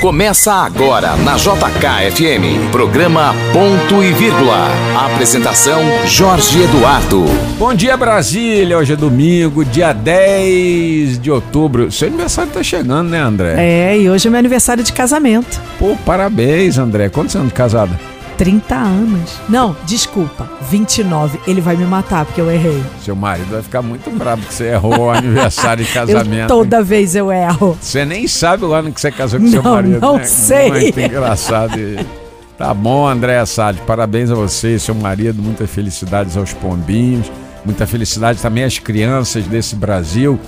Começa agora na JKFM, programa Ponto e Vírgula. Apresentação Jorge Eduardo. Bom dia Brasília, hoje é domingo, dia 10 de outubro. Seu aniversário tá chegando, né, André? É, e hoje é meu aniversário de casamento. Pô, parabéns, André. Quantos anos de casada? 30 anos. Não, desculpa, 29. Ele vai me matar porque eu errei. Seu marido vai ficar muito bravo que você errou o aniversário de casamento. Eu, toda vez eu erro. Você nem sabe o ano que você casou com não, seu marido. Não né? sei. Muito engraçado. Tá bom, André Salles. Parabéns a você e seu marido. Muitas felicidades aos pombinhos. Muita felicidade também às crianças desse Brasil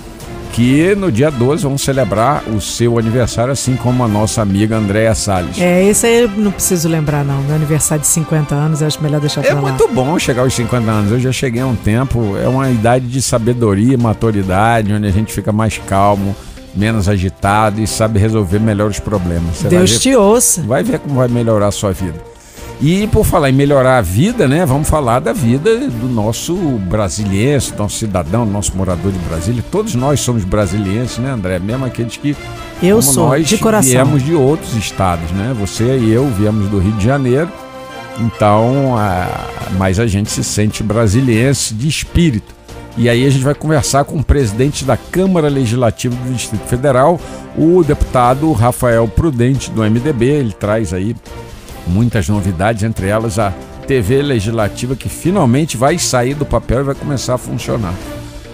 que no dia 12 vão celebrar o seu aniversário, assim como a nossa amiga Andréa Salles. É, esse aí eu não preciso lembrar, não. Meu aniversário de 50 anos, eu acho melhor deixar É pra lá. muito bom chegar aos 50 anos. Eu já cheguei há um tempo. É uma idade de sabedoria, maturidade, onde a gente fica mais calmo, menos agitado e sabe resolver melhor os problemas. Você Deus vai ver, te ouça. vai ver como vai melhorar a sua vida. E por falar em melhorar a vida, né? Vamos falar da vida do nosso brasiliense, do nosso cidadão, do nosso morador de Brasília. Todos nós somos brasilienses, né, André? Mesmo aqueles que Eu sou, nós de coração. viemos de outros estados, né? Você e eu viemos do Rio de Janeiro. Então, a, mas a gente se sente brasiliense de espírito. E aí a gente vai conversar com o presidente da Câmara Legislativa do Distrito Federal, o deputado Rafael Prudente do MDB. Ele traz aí muitas novidades, entre elas a TV Legislativa que finalmente vai sair do papel e vai começar a funcionar.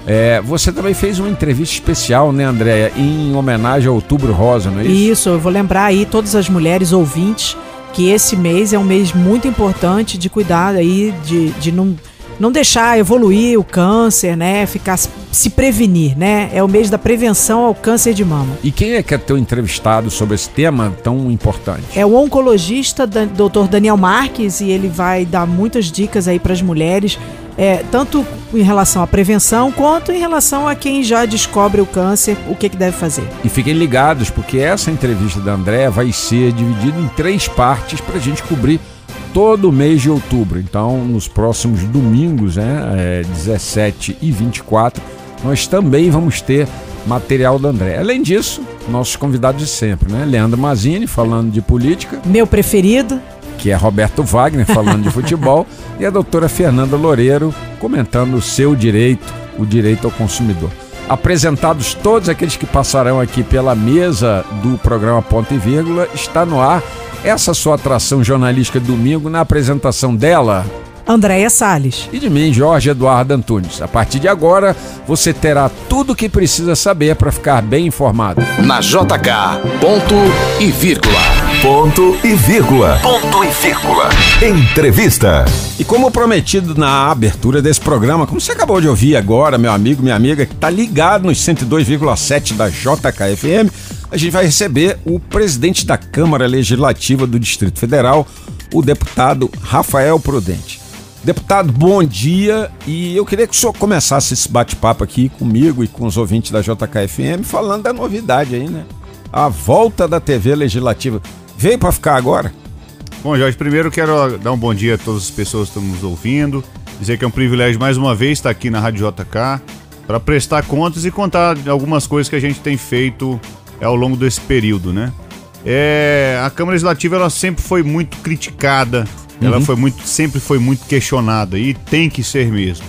É, você também fez uma entrevista especial, né, Andréia, em homenagem ao Outubro Rosa, não é isso? Isso, eu vou lembrar aí todas as mulheres ouvintes que esse mês é um mês muito importante de cuidar aí, de, de não, não deixar evoluir o câncer, né? Ficar se prevenir, né? É o mês da prevenção ao câncer de mama. E quem é que é teu entrevistado sobre esse tema tão importante? É o oncologista Dr. Daniel Marques e ele vai dar muitas dicas aí para as mulheres, é, tanto em relação à prevenção quanto em relação a quem já descobre o câncer, o que, que deve fazer. E fiquem ligados, porque essa entrevista da Andréa vai ser dividida em três partes para a gente cobrir todo o mês de outubro. Então, nos próximos domingos, né, é, 17 e 24, nós também vamos ter material da André. Além disso, nossos convidados de sempre, né? Leandro Mazini falando de política, Meu preferido, que é Roberto Wagner falando de futebol, e a doutora Fernanda Loureiro comentando o seu direito, o direito ao consumidor. Apresentados todos aqueles que passarão aqui pela mesa do programa Ponto e Vírgula, está no ar essa sua atração jornalística domingo na apresentação dela Andréia Salles. e de mim, Jorge Eduardo Antunes. A partir de agora, você terá tudo o que precisa saber para ficar bem informado. Na JK, ponto e vírgula. Ponto e vírgula. Ponto e vírgula. Entrevista. E como prometido na abertura desse programa, como você acabou de ouvir agora, meu amigo, minha amiga, que está ligado nos 102,7 da JKFM, a gente vai receber o presidente da Câmara Legislativa do Distrito Federal, o deputado Rafael Prudente. Deputado, bom dia. E eu queria que o senhor começasse esse bate-papo aqui comigo e com os ouvintes da JKFM, falando da novidade aí, né? A volta da TV Legislativa. Veio para ficar agora? Bom, Jorge, primeiro quero dar um bom dia a todas as pessoas que estão nos ouvindo, dizer que é um privilégio mais uma vez estar aqui na Rádio JK para prestar contas e contar algumas coisas que a gente tem feito é, ao longo desse período, né? É, a Câmara Legislativa ela sempre foi muito criticada, ela foi muito, sempre foi muito questionada e tem que ser mesmo.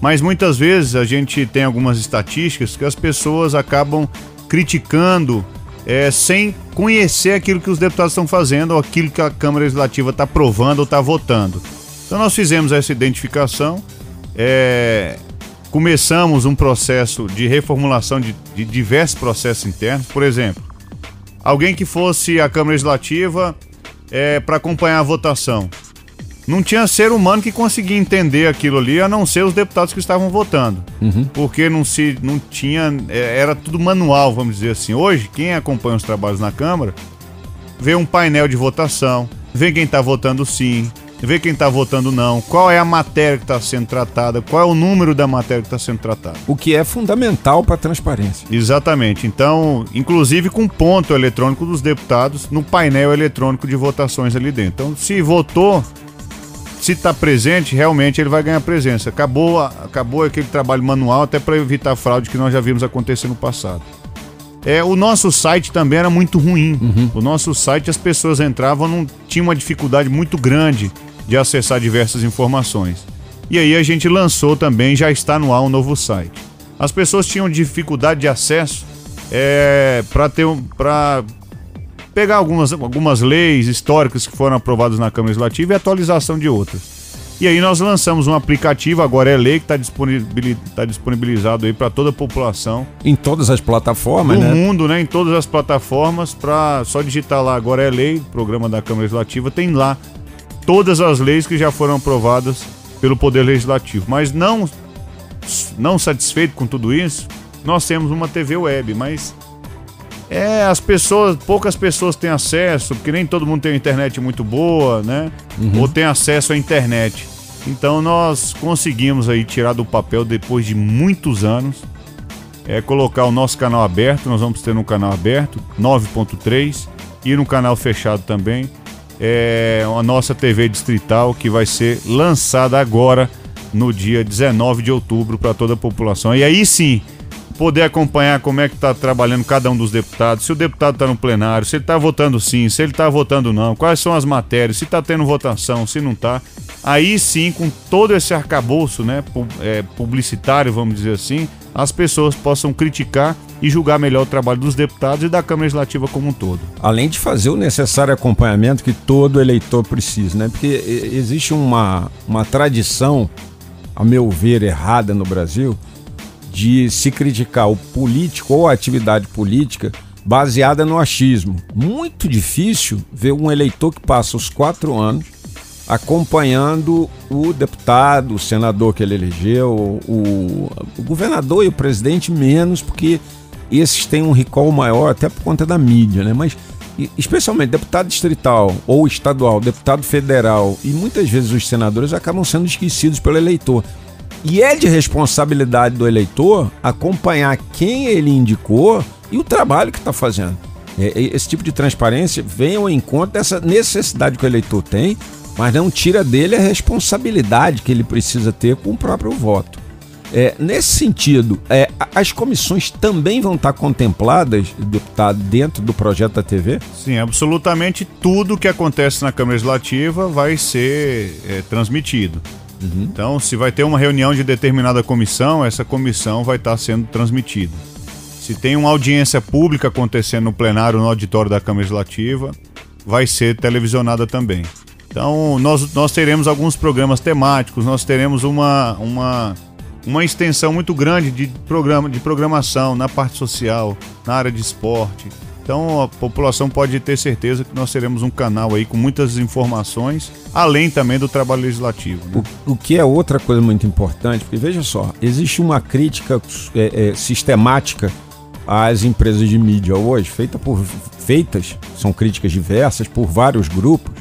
Mas muitas vezes a gente tem algumas estatísticas que as pessoas acabam criticando é, sem conhecer aquilo que os deputados estão fazendo ou aquilo que a Câmara Legislativa está aprovando ou está votando. Então nós fizemos essa identificação, é, começamos um processo de reformulação de, de diversos processos internos. Por exemplo, alguém que fosse à Câmara Legislativa é, para acompanhar a votação. Não tinha ser humano que conseguia entender aquilo ali, a não ser os deputados que estavam votando. Porque não se não tinha. é, Era tudo manual, vamos dizer assim. Hoje, quem acompanha os trabalhos na Câmara vê um painel de votação, vê quem está votando sim, vê quem está votando não, qual é a matéria que está sendo tratada, qual é o número da matéria que está sendo tratada. O que é fundamental para a transparência. Exatamente. Então, inclusive com ponto eletrônico dos deputados no painel eletrônico de votações ali dentro. Então, se votou, se está presente, realmente ele vai ganhar presença. Acabou, acabou aquele trabalho manual até para evitar fraude que nós já vimos acontecer no passado. É, o nosso site também era muito ruim. Uhum. O nosso site, as pessoas entravam, não tinha uma dificuldade muito grande de acessar diversas informações. E aí a gente lançou também, já está no ar um novo site. As pessoas tinham dificuldade de acesso é, para ter para pegar algumas, algumas leis históricas que foram aprovadas na Câmara Legislativa e atualização de outras. E aí nós lançamos um aplicativo, agora é lei, que está tá disponibilizado aí para toda a população. Em todas as plataformas, no né? No mundo, né? Em todas as plataformas, para só digitar lá, agora é lei, programa da Câmara Legislativa, tem lá todas as leis que já foram aprovadas pelo Poder Legislativo. Mas não, não satisfeito com tudo isso, nós temos uma TV web, mas é, as pessoas, poucas pessoas têm acesso, porque nem todo mundo tem uma internet muito boa, né? Uhum. Ou tem acesso à internet. Então nós conseguimos aí tirar do papel depois de muitos anos, é colocar o nosso canal aberto, nós vamos ter um canal aberto, 9.3, e no canal fechado também, é a nossa TV distrital que vai ser lançada agora no dia 19 de outubro para toda a população. E aí sim, poder acompanhar como é que está trabalhando cada um dos deputados, se o deputado está no plenário, se ele está votando sim, se ele está votando não, quais são as matérias, se está tendo votação, se não está. Aí sim, com todo esse arcabouço né, é, publicitário, vamos dizer assim, as pessoas possam criticar e julgar melhor o trabalho dos deputados e da Câmara Legislativa como um todo. Além de fazer o necessário acompanhamento que todo eleitor precisa, né? Porque existe uma, uma tradição, a meu ver, errada no Brasil, de se criticar o político ou a atividade política baseada no achismo. Muito difícil ver um eleitor que passa os quatro anos acompanhando o deputado, o senador que ele elegeu, o, o governador e o presidente menos, porque esses têm um recall maior até por conta da mídia, né? Mas especialmente deputado distrital ou estadual, deputado federal e muitas vezes os senadores acabam sendo esquecidos pelo eleitor. E é de responsabilidade do eleitor acompanhar quem ele indicou e o trabalho que está fazendo. É, é, esse tipo de transparência vem ao encontro dessa necessidade que o eleitor tem, mas não tira dele a responsabilidade que ele precisa ter com o próprio voto. É, nesse sentido, é, as comissões também vão estar contempladas, deputado, dentro do projeto da TV? Sim, absolutamente tudo que acontece na Câmara Legislativa vai ser é, transmitido. Uhum. Então, se vai ter uma reunião de determinada comissão, essa comissão vai estar sendo transmitida. Se tem uma audiência pública acontecendo no plenário, no auditório da Câmara Legislativa, vai ser televisionada também. Então, nós, nós teremos alguns programas temáticos, nós teremos uma, uma, uma extensão muito grande de, programa, de programação na parte social, na área de esporte, então a população pode ter certeza que nós teremos um canal aí com muitas informações, além também do trabalho legislativo. Né? O, o, que é outra coisa muito importante, porque veja só, existe uma crítica é, é, sistemática às empresas de mídia hoje, feita por, feitas, são críticas diversas, por vários grupos,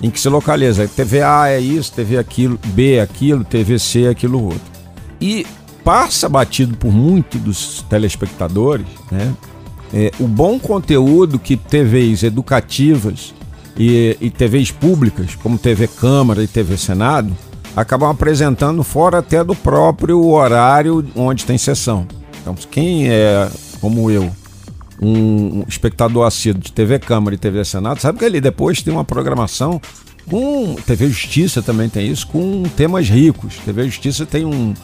em que se localiza TV A é isso, TV aquilo, B é aquilo, TV C é aquilo outro. E passa batido por muitos dos telespectadores, né? É, o bom conteúdo que TVs educativas e, e TVs públicas, como TV Câmara e TV Senado, acabam apresentando fora até do próprio horário onde tem sessão. Então, quem é, como eu, um espectador assíduo de TV Câmara e TV Senado, sabe que ali depois tem uma programação com. TV Justiça também tem isso, com temas ricos. TV Justiça tem um,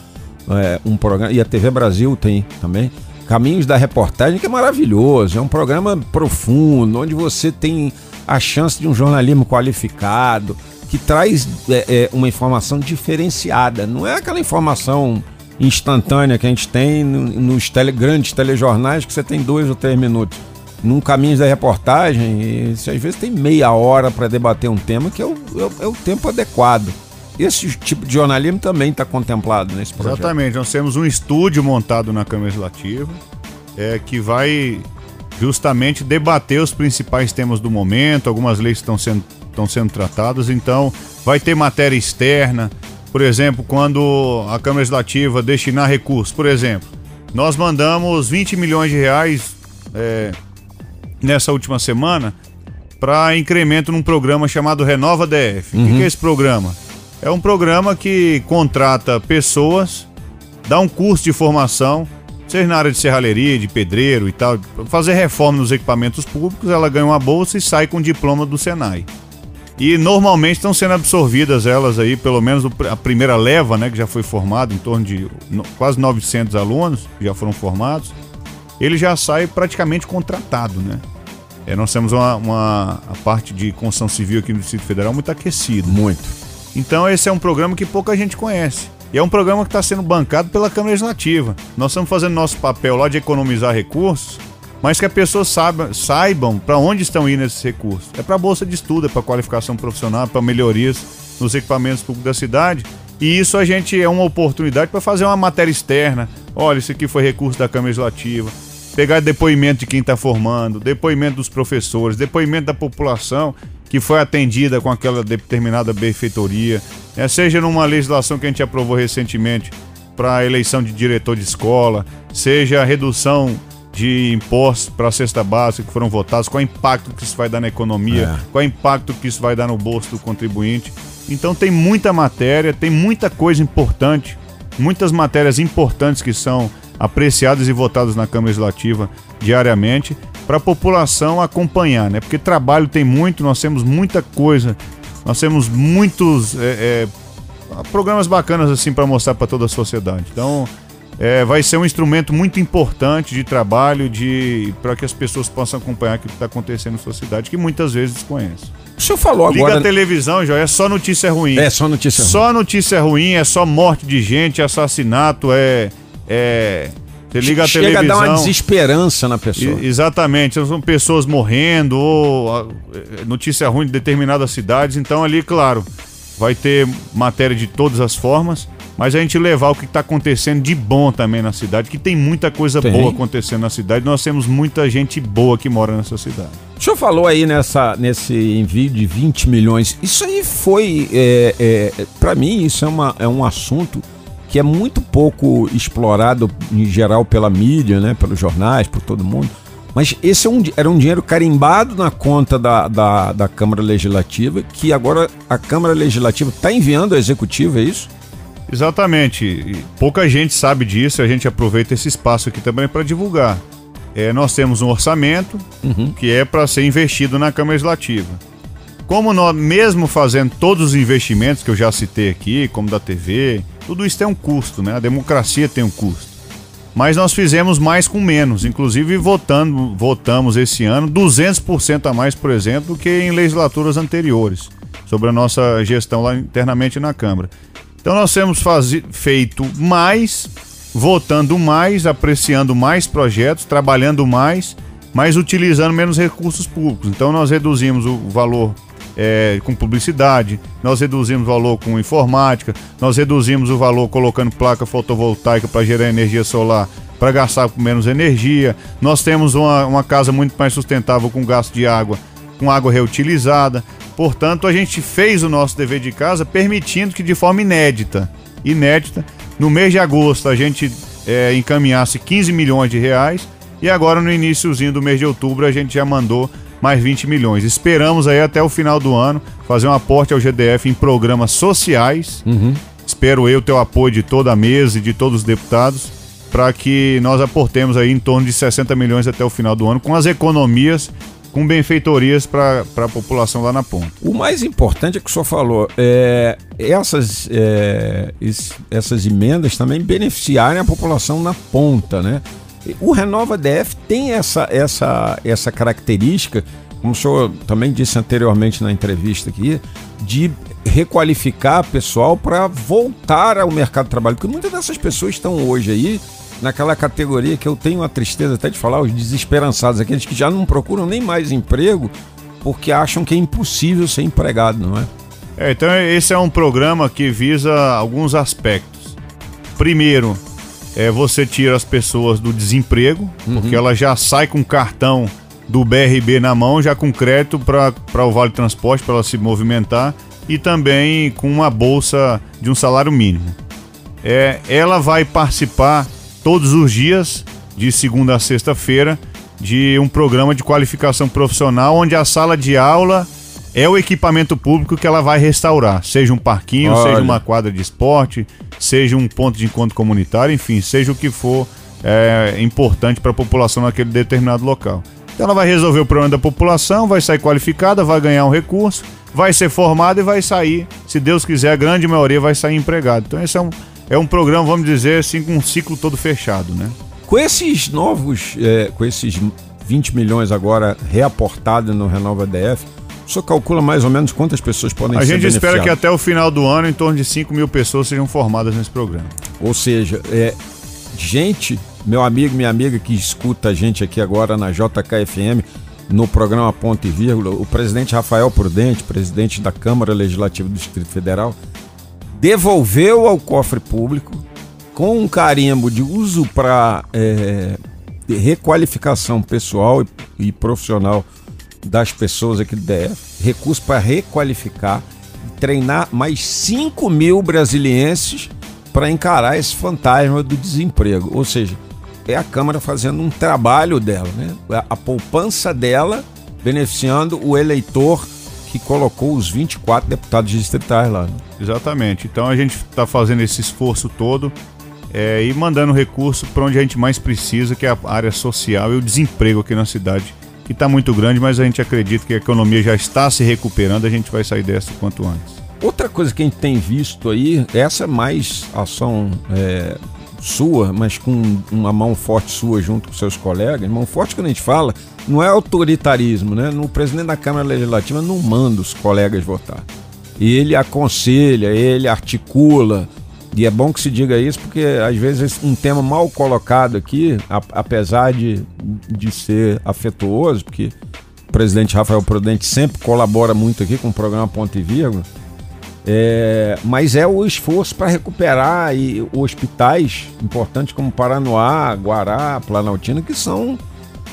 é, um programa, e a TV Brasil tem também, Caminhos da Reportagem, que é maravilhoso. É um programa profundo, onde você tem a chance de um jornalismo qualificado, que traz é, é, uma informação diferenciada. Não é aquela informação instantânea que a gente tem nos tele, grandes telejornais que você tem dois ou três minutos. Num Caminhos da Reportagem, você às vezes tem meia hora para debater um tema que é o, é, é o tempo adequado. Esse tipo de jornalismo também está contemplado nesse projeto. Exatamente, nós temos um estúdio montado na Câmara Legislativa é, que vai justamente debater os principais temas do momento, algumas leis estão sendo, estão sendo tratadas, então vai ter matéria externa, por exemplo, quando a Câmara Legislativa destinar recursos, por exemplo, nós mandamos 20 milhões de reais é, nessa última semana para incremento num programa chamado Renova DF. Uhum. O que é esse programa? É um programa que contrata pessoas, dá um curso de formação, seja na área de serralheria, de pedreiro e tal, fazer reforma nos equipamentos públicos, ela ganha uma bolsa e sai com o diploma do Senai. E normalmente estão sendo absorvidas elas aí, pelo menos a primeira leva, né, que já foi formada, em torno de quase 900 alunos que já foram formados, ele já sai praticamente contratado, né? É, nós temos uma, uma- a parte de construção civil aqui no Distrito Federal muito aquecida. Muito. Então esse é um programa que pouca gente conhece. E é um programa que está sendo bancado pela Câmara Legislativa. Nós estamos fazendo nosso papel lá de economizar recursos, mas que as pessoas saiba- saibam para onde estão indo esses recursos. É para bolsa de estudo, é para qualificação profissional, para melhorias nos equipamentos públicos da cidade. E isso a gente é uma oportunidade para fazer uma matéria externa. Olha, isso aqui foi recurso da Câmara Legislativa. Pegar depoimento de quem está formando, depoimento dos professores, depoimento da população que foi atendida com aquela determinada benfeitoria, né? seja numa legislação que a gente aprovou recentemente para a eleição de diretor de escola, seja a redução de impostos para a cesta básica que foram votados, qual é o impacto que isso vai dar na economia, É. qual é o impacto que isso vai dar no bolso do contribuinte. Então tem muita matéria, tem muita coisa importante, muitas matérias importantes que são apreciadas e votadas na Câmara Legislativa diariamente para a população acompanhar, né? Porque trabalho tem muito, nós temos muita coisa, nós temos muitos é, é, programas bacanas assim para mostrar para toda a sociedade. Então é, vai ser um instrumento muito importante de trabalho, de para que as pessoas possam acompanhar o que está acontecendo na sua cidade, que muitas vezes desconhecem. O senhor falou Liga agora. a televisão, já é só notícia ruim. É só notícia. ruim. Só notícia ruim, é só morte de gente, assassinato, é. é você liga a Chega televisão. a dar uma desesperança na pessoa. E- Exatamente, são pessoas morrendo, ou a- é, notícia ruim de determinadas cidades. Então, ali, claro, vai ter matéria de todas as formas, mas a gente levar o que está acontecendo de bom também na cidade, que tem muita coisa Tem. boa acontecendo na cidade. Nós temos muita gente boa que mora nessa cidade. O senhor falou aí nessa, nesse envio de 20 milhões. Isso aí foi. É, é, para mim, isso é, uma, é um assunto que é muito pouco explorado em geral pela mídia, né? Pelos jornais, por todo mundo. Mas esse é um, era um dinheiro carimbado na conta da, da, da Câmara Legislativa, que agora a Câmara Legislativa está enviando ao Executivo, é isso? Exatamente. E pouca gente sabe disso, a gente aproveita esse espaço aqui também para divulgar. É, nós temos um orçamento que é para ser investido na Câmara Legislativa. Como nós, mesmo fazendo todos os investimentos que eu já citei aqui, como da TV, tudo isso tem um custo, né? A democracia tem um custo. Mas nós fizemos mais com menos, inclusive votando, votamos esse ano 200% a mais, por exemplo, do que em legislaturas anteriores, sobre a nossa gestão lá internamente na Câmara. Então nós temos feito mais, votando mais, apreciando mais projetos, trabalhando mais, mas utilizando menos recursos públicos. Então nós reduzimos o valor é, com publicidade, nós reduzimos o valor com informática, nós reduzimos o valor colocando placa fotovoltaica para gerar energia solar, para gastar com menos energia. Nós temos uma, uma casa muito mais sustentável com gasto de água, com água reutilizada. Portanto, a gente fez o nosso dever de casa permitindo que de forma inédita, inédita, no mês de agosto a gente é, encaminhasse 15 milhões de reais e agora no iníciozinho do mês de outubro a gente já mandou mais 20 milhões. Esperamos aí até o final do ano fazer um aporte ao GDF em programas sociais. Espero eu ter o apoio de toda a mesa e de todos os deputados para que nós aportemos aí em torno de 60 milhões até o final do ano com as economias, com benfeitorias para a população lá na ponta. O mais importante é que o senhor falou, é, essas, é, es- essas emendas também beneficiarem a população na ponta, né? O Renova DF tem essa, essa, essa característica, como o senhor também disse anteriormente na entrevista aqui, de requalificar pessoal para voltar ao mercado de trabalho, porque muitas dessas pessoas estão hoje aí naquela categoria que eu tenho a tristeza até de falar, os desesperançados, aqueles que já não procuram nem mais emprego porque acham que é impossível ser empregado, não é? É, então esse é um programa que visa alguns aspectos. Primeiro, é você tira as pessoas do desemprego, porque ela já sai com cartão do BRB na mão, já com crédito para o Vale Transporte, para ela se movimentar, e também com uma bolsa de um salário mínimo. É, ela vai participar todos os dias, de segunda a sexta-feira, de um programa de qualificação profissional, onde a sala de aula é o equipamento público que ela vai restaurar. Seja um parquinho, Olha. seja uma quadra de esporte, seja um ponto de encontro comunitário, enfim, seja o que for é, importante para a população naquele determinado local. Então ela vai resolver o problema da população, vai sair qualificada, vai ganhar um recurso, vai ser formada e vai sair, se Deus quiser, a grande maioria vai sair empregado. Então esse é um, é um programa, vamos dizer assim, com um ciclo todo fechado, né? Com esses novos, é, com esses 20 milhões agora reaportados no Renova DF, o senhor calcula mais ou menos quantas pessoas podem A ser gente espera que até o final do ano, em torno de 5 mil pessoas sejam formadas nesse programa. Ou seja, é, gente, meu amigo, minha amiga que escuta a gente aqui agora na JKFM, no programa Ponto e Vírgula, o presidente Rafael Prudente, presidente da Câmara Legislativa do Distrito Federal, devolveu ao cofre público com um carimbo de uso para requalificação pessoal e, e profissional das pessoas aqui do DF, recurso para requalificar treinar mais 5 mil brasilienses para encarar esse fantasma do desemprego. Ou seja, é a Câmara fazendo um trabalho dela, né? A, a poupança dela beneficiando o eleitor que colocou os 24 deputados distritais lá. Né? Exatamente. Então a gente está fazendo esse esforço todo é, e mandando recurso para onde a gente mais precisa, que é a área social e o desemprego aqui na cidade, que está muito grande, mas a gente acredita que a economia já está se recuperando, a gente vai sair dessa o quanto antes. Outra coisa que a gente tem visto aí, essa é mais ação é, sua, mas com uma mão forte sua junto com seus colegas. Mão forte que a gente fala, não é autoritarismo, né? No presidente da Câmara Legislativa não manda os colegas votar. Ele aconselha, ele articula. E é bom que se diga isso, porque às vezes um tema mal colocado aqui, apesar de, de ser afetuoso, porque o presidente Rafael Prudente sempre colabora muito aqui com o programa Ponto e Vírgula, é, mas é o esforço para recuperar e hospitais importantes como Paranoá, Guará, Planaltina, que são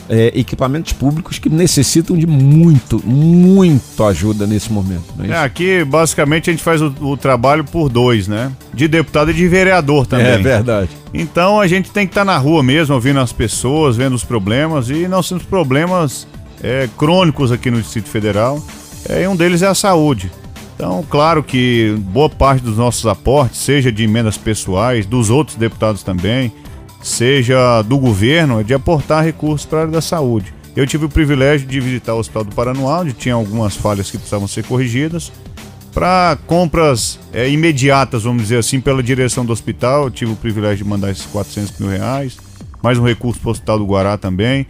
é, equipamentos públicos que necessitam de muito, muito ajuda nesse momento. É É, aqui, basicamente, a gente faz o, o trabalho por dois, né? De deputado e de vereador também. É verdade. Então a gente tem que estar na rua mesmo, ouvindo as pessoas, vendo os problemas, e nós temos problemas é, crônicos aqui no Distrito Federal, é, e um deles é a saúde. Então, claro que boa parte dos nossos aportes, seja de emendas pessoais, dos outros deputados também, seja do governo, é de aportar recursos para a área da saúde. Eu tive o privilégio de visitar o Hospital do Paraná, onde tinha algumas falhas que precisavam ser corrigidas, para compras é, imediatas, vamos dizer assim, pela direção do hospital. Eu tive o privilégio de mandar esses 400 mil reais, mais um recurso para o Hospital do Guará também.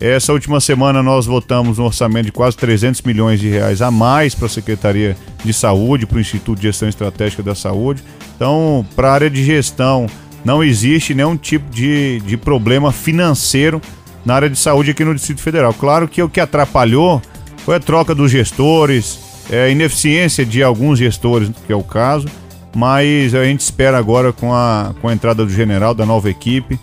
Essa última semana nós votamos um orçamento de quase 300 milhões de reais a mais para a Secretaria de Saúde, para o Instituto de Gestão Estratégica da Saúde. Então, para a área de gestão, não existe nenhum tipo de, de problema financeiro na área de saúde aqui no Distrito Federal. Claro que o que atrapalhou foi a troca dos gestores, é, a ineficiência de alguns gestores, que é o caso, mas a gente espera agora com a, com a entrada do general, da nova equipe,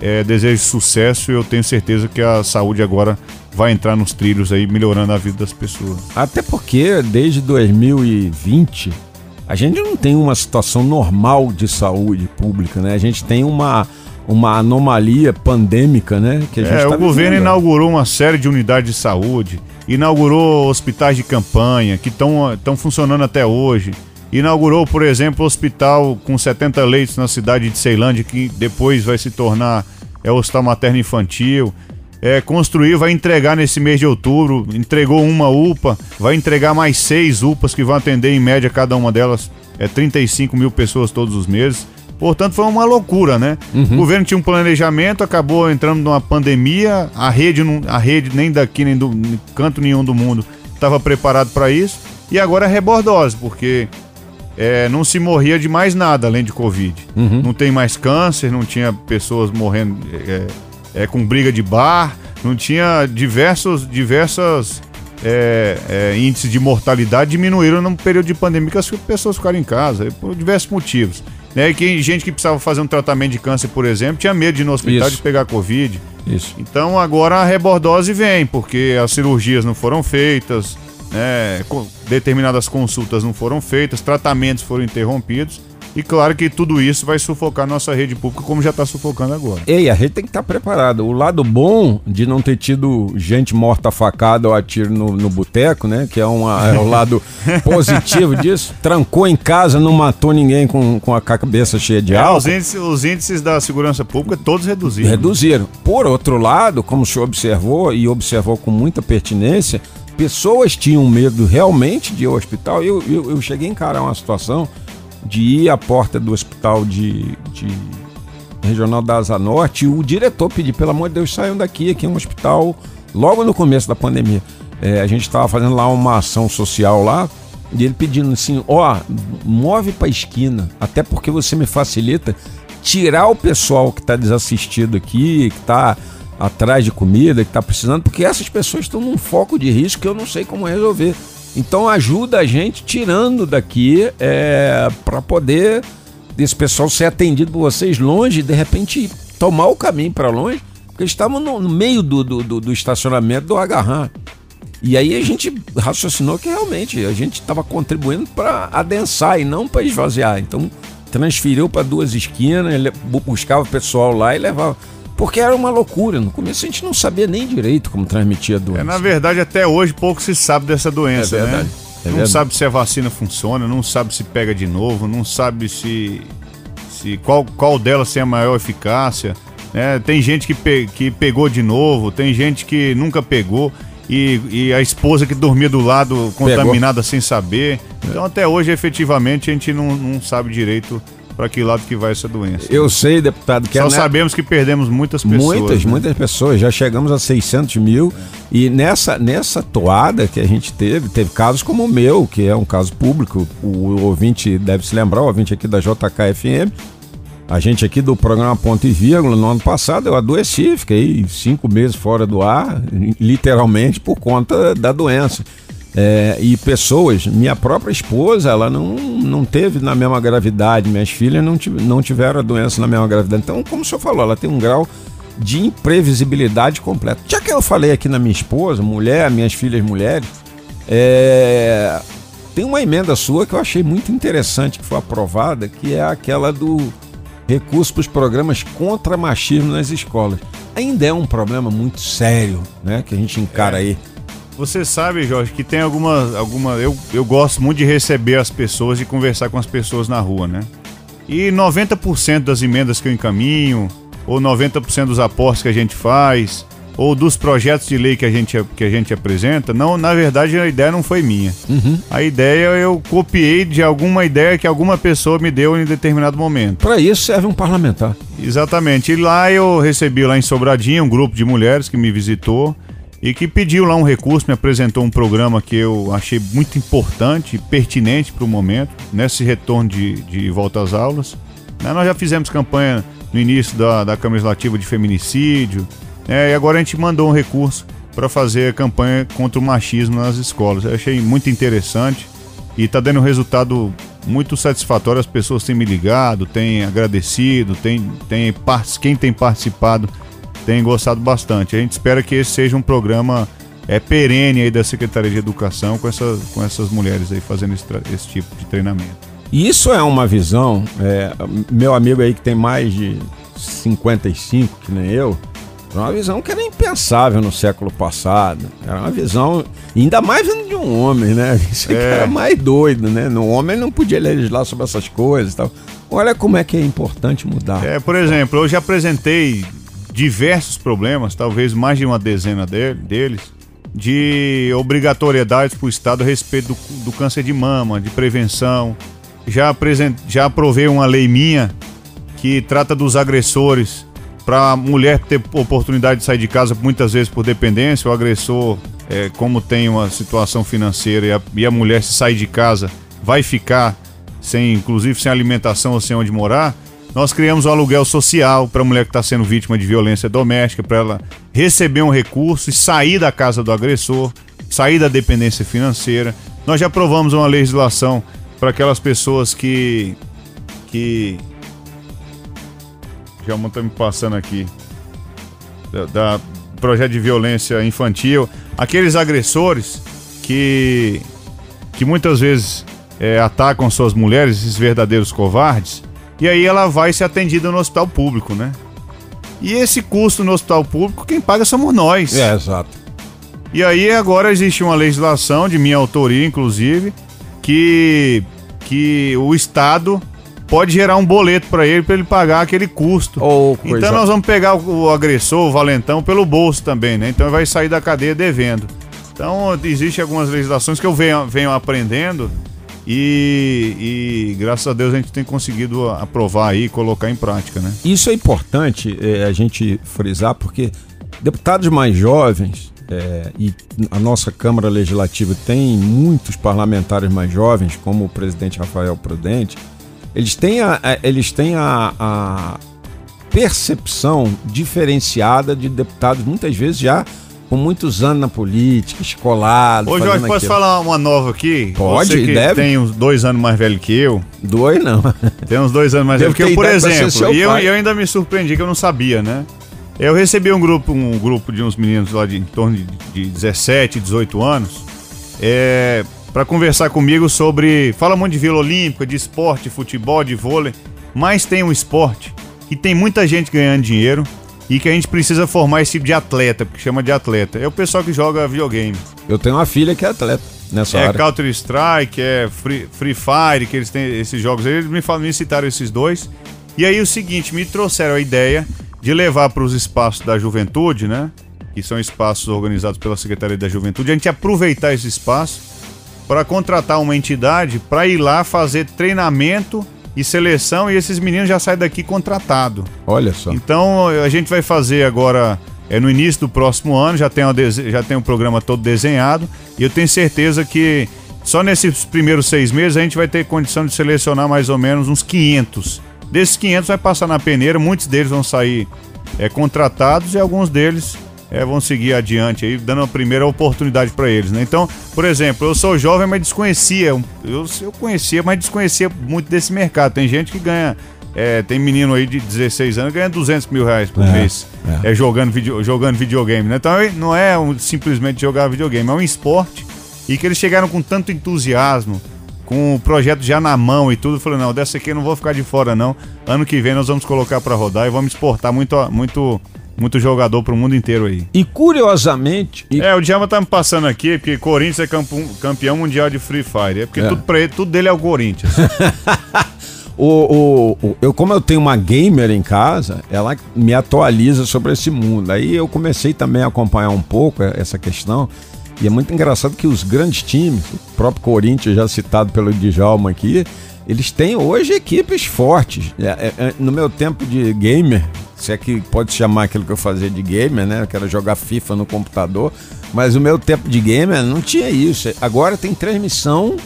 é, desejo sucesso e eu tenho certeza que a saúde agora vai entrar nos trilhos aí, melhorando a vida das pessoas. Até porque desde 2020 a gente não tem uma situação normal de saúde pública, né? A gente tem uma, uma anomalia pandêmica, né? Que a gente É, tá o governo vivendo. inaugurou uma série de unidades de saúde, inaugurou hospitais de campanha que estão funcionando até hoje. Inaugurou, por exemplo, o hospital com 70 leitos na cidade de Ceilândia, que depois vai se tornar é, o Hospital Materno Infantil. É, construiu, vai entregar nesse mês de outubro, entregou uma UPA, vai entregar mais seis UPAs que vão atender em média cada uma delas é 35 mil pessoas todos os meses. Portanto, foi uma loucura, né? O governo tinha um planejamento, acabou entrando numa pandemia, a rede, não, a rede nem daqui, nem do nem canto nenhum do mundo estava preparado para isso, e agora é rebordose, porque é, não se morria de mais nada além de Covid. Não tem mais câncer, não tinha pessoas morrendo é, é, com briga de bar, não tinha diversos, diversas é, é, índices de mortalidade diminuíram no período de pandemia, que as pessoas ficaram em casa, por diversos motivos. Né? E que gente que precisava fazer um tratamento de câncer, por exemplo, tinha medo de ir no hospital Isso. de pegar Covid. Isso. Então agora a rebordose vem, porque as cirurgias não foram feitas, né, determinadas consultas não foram feitas, tratamentos foram interrompidos. E claro que tudo isso vai sufocar nossa rede pública, como já está sufocando agora. Ei, a rede tem que estar preparada. O lado bom de não ter tido gente morta a facada ou a tiro no, no boteco, né? Que é, uma, é o lado positivo disso. Trancou em casa, não matou ninguém com, com a cabeça cheia de É, álcool. os, índices, os índices da segurança pública todos reduziram. Reduziram. Por outro lado, como o senhor observou, e observou com muita pertinência, pessoas tinham medo realmente de ir ao hospital. Eu, eu, eu cheguei a encarar uma situação de ir à porta do hospital de, de regional da Asa Norte e o diretor pedir, pelo amor de Deus, saiam daqui, aqui é um hospital, logo no começo da pandemia. É, a gente estava fazendo lá uma ação social lá, e ele pedindo assim, ó, move pra esquina, até porque você me facilita tirar o pessoal que está desassistido aqui, que está atrás de comida, que está precisando, porque essas pessoas estão num foco de risco que eu não sei como resolver. Então ajuda a gente tirando daqui é, para poder esse pessoal ser atendido por vocês longe e de repente tomar o caminho para longe, porque eles estavam no, meio do, do, do- do estacionamento do agarrar. E aí a gente raciocinou que realmente a gente estava contribuindo para adensar e não para esvaziar. Então transferiu para duas esquinas, buscava o pessoal lá e levava. Porque era uma loucura. No começo a gente não sabia nem direito como transmitia a doença. É, na verdade, até hoje pouco se sabe dessa doença, É verdade, né? é não verdade. sabe se a vacina funciona, não sabe se pega de novo, não sabe se, se qual, qual delas tem a maior eficácia. né? Tem gente que, pe- que pegou de novo, tem gente que nunca pegou. E, e a esposa que dormia do lado contaminada sem saber. Então, até hoje, efetivamente, a gente não, não sabe direito para que lado que vai essa doença. Eu sei, deputado, que Só é sabemos que perdemos muitas pessoas. Muitas, né? muitas pessoas. Já chegamos a 600 mil. E nessa, nessa toada que a gente teve, teve casos como o meu, que é um caso público. O, ouvinte deve se lembrar, o ouvinte aqui da JKFM. A gente aqui do programa Ponto e Vírgula, no ano passado eu adoeci, fiquei cinco meses fora do ar, literalmente por conta da doença. É, e pessoas, minha própria esposa, ela não, não teve na mesma gravidade, minhas filhas não, não tiveram a doença na mesma gravidade. Então, como o senhor falou, ela tem um grau de imprevisibilidade completa. Já que eu falei aqui na minha esposa, mulher, minhas filhas mulheres, é, tem uma emenda sua que eu achei muito interessante que foi aprovada, que é aquela do recurso para os programas contra machismo nas escolas. Ainda é um problema muito sério, né, que a gente encara aí. Você sabe, Jorge, que tem algumas. Alguma, eu, eu gosto muito de receber as pessoas e conversar com as pessoas na rua, né? E 90% das emendas que eu encaminho, ou 90% dos aportes que a gente faz, ou dos projetos de lei que a gente, que a gente apresenta, não, na verdade a ideia não foi minha. A ideia eu copiei de alguma ideia que alguma pessoa me deu em determinado momento. Para isso serve um parlamentar. Exatamente. E lá eu recebi lá em Sobradinho um grupo de mulheres que me visitou e que pediu lá um recurso, me apresentou um programa que eu achei muito importante pertinente para o momento, nesse retorno de, de volta às aulas. Né, Nós já fizemos campanha no início da, da Câmara Legislativa de feminicídio, né, e agora a gente mandou um recurso para fazer a campanha contra o machismo nas escolas. Eu achei muito interessante e está dando um resultado muito satisfatório. As pessoas têm me ligado, têm agradecido, têm, têm, quem tem participado tem gostado bastante. A gente espera que esse seja um programa é, perene aí da Secretaria de Educação com, essa, com essas mulheres aí fazendo esse, esse tipo de treinamento. E isso é uma visão, é, meu amigo aí que tem mais de 55, que nem eu, é uma visão que era impensável no século passado. Era uma visão, ainda mais vindo de um homem, né? Isso aqui É. era mais doido, né? No homem não podia legislar sobre essas coisas e tal. Olha como é que é importante mudar. É, por exemplo, eu já apresentei diversos problemas, talvez mais de uma dezena de- deles, de obrigatoriedades para o Estado a respeito do, do câncer de mama, de prevenção. Já, apresen- já aprovei uma lei minha que trata dos agressores para a mulher ter oportunidade de sair de casa muitas vezes por dependência, o agressor, é, como tem uma situação financeira e a, e a mulher se sair de casa, vai ficar sem, inclusive sem alimentação ou sem onde morar. Nós criamos um aluguel social para a mulher que está sendo vítima de violência doméstica, para ela receber um recurso e sair da casa do agressor, sair da dependência financeira. Nós já aprovamos uma legislação para aquelas pessoas que que já está me passando aqui da, da projeto de violência infantil, aqueles agressores que que muitas vezes é, atacam suas mulheres, esses verdadeiros covardes, e aí ela vai ser atendida no hospital público, né? E esse custo no hospital público, quem paga somos nós. É, exato. E aí agora existe uma legislação, de minha autoria inclusive, que, que o Estado pode gerar um boleto para ele para ele pagar aquele custo. Oh, então nós vamos pegar o, o agressor, o valentão, pelo bolso também, né? Então ele vai sair da cadeia devendo. Então existe algumas legislações que eu venho, venho aprendendo e, e graças a Deus a gente tem conseguido aprovar aí e colocar em prática, né? Isso é importante é, a gente frisar, porque deputados mais jovens, é, e a nossa Câmara Legislativa tem muitos parlamentares mais jovens, como o presidente Rafael Prudente, eles têm a, a- eles têm a, a percepção diferenciada de deputados, muitas vezes já com muitos anos na política, escolados. Ô Jorge, posso aquilo. falar uma nova aqui? Pode, Você que deve. tem uns dois anos mais velho que eu. Dois não. Tem uns dois anos mais velho que eu, por exemplo. E eu, eu ainda me surpreendi que eu não sabia, né? Eu recebi um grupo, um grupo de uns meninos lá de em torno de, de 17, 18 anos, é, para conversar comigo sobre. Fala muito de Vila Olímpica, de esporte, de futebol, de vôlei, mas tem um esporte que tem muita gente ganhando dinheiro e que a gente precisa formar esse tipo de atleta, porque chama de atleta. É o pessoal que joga videogame. Eu tenho uma filha que é atleta nessa É área. Counter Strike, é Free, Free Fire, que eles têm esses jogos. Eles me, falam, me citaram esses dois. E aí o seguinte, me trouxeram a ideia de levar para os espaços da juventude, né? Que são espaços organizados pela Secretaria da Juventude, a gente aproveitar esse espaço para contratar uma entidade para ir lá fazer treinamento e seleção e esses meninos já saem daqui contratado. Olha só. Então a gente vai fazer agora, é no início do próximo ano, já tem, uma já tem o programa todo desenhado e eu tenho certeza que só nesses primeiros seis meses a gente vai ter condição de selecionar mais ou menos uns 500. Desses 500 vai passar na peneira, muitos deles vão sair é, contratados e alguns deles é, vão seguir adiante aí, dando a primeira oportunidade para eles, né? Então, por exemplo, eu sou jovem, mas desconhecia, eu, eu conhecia, mas desconhecia muito desse mercado. Tem gente que ganha, é, tem menino aí de 16 anos que ganha 200 mil reais por É, mês, é. jogando, video, jogando videogame, né? Então não é um- simplesmente jogar videogame, é um esporte e que eles chegaram com tanto entusiasmo, com o projeto já na mão e tudo, falando, não, dessa aqui eu não vou ficar de fora não. Ano que vem nós vamos colocar para rodar e vamos exportar muito, muito, muito jogador pro mundo inteiro aí. E curiosamente, e- É, o Djalma tá me passando aqui, porque Corinthians é campo- campeão mundial de Free Fire. É porque É. tudo, pra ele, tudo dele é o Corinthians. o, o- o- eu, como eu tenho uma gamer em casa, ela me atualiza sobre esse mundo. Aí eu comecei também a acompanhar um pouco essa questão. E é muito engraçado que os grandes times, o próprio Corinthians, já citado pelo Djalma aqui, eles têm hoje equipes fortes. É, é, é, no meu tempo de gamer, se é que pode chamar aquilo que eu fazia de gamer, né? Que era jogar FIFA no computador. Mas o meu tempo de gamer não tinha isso. Agora tem transmissão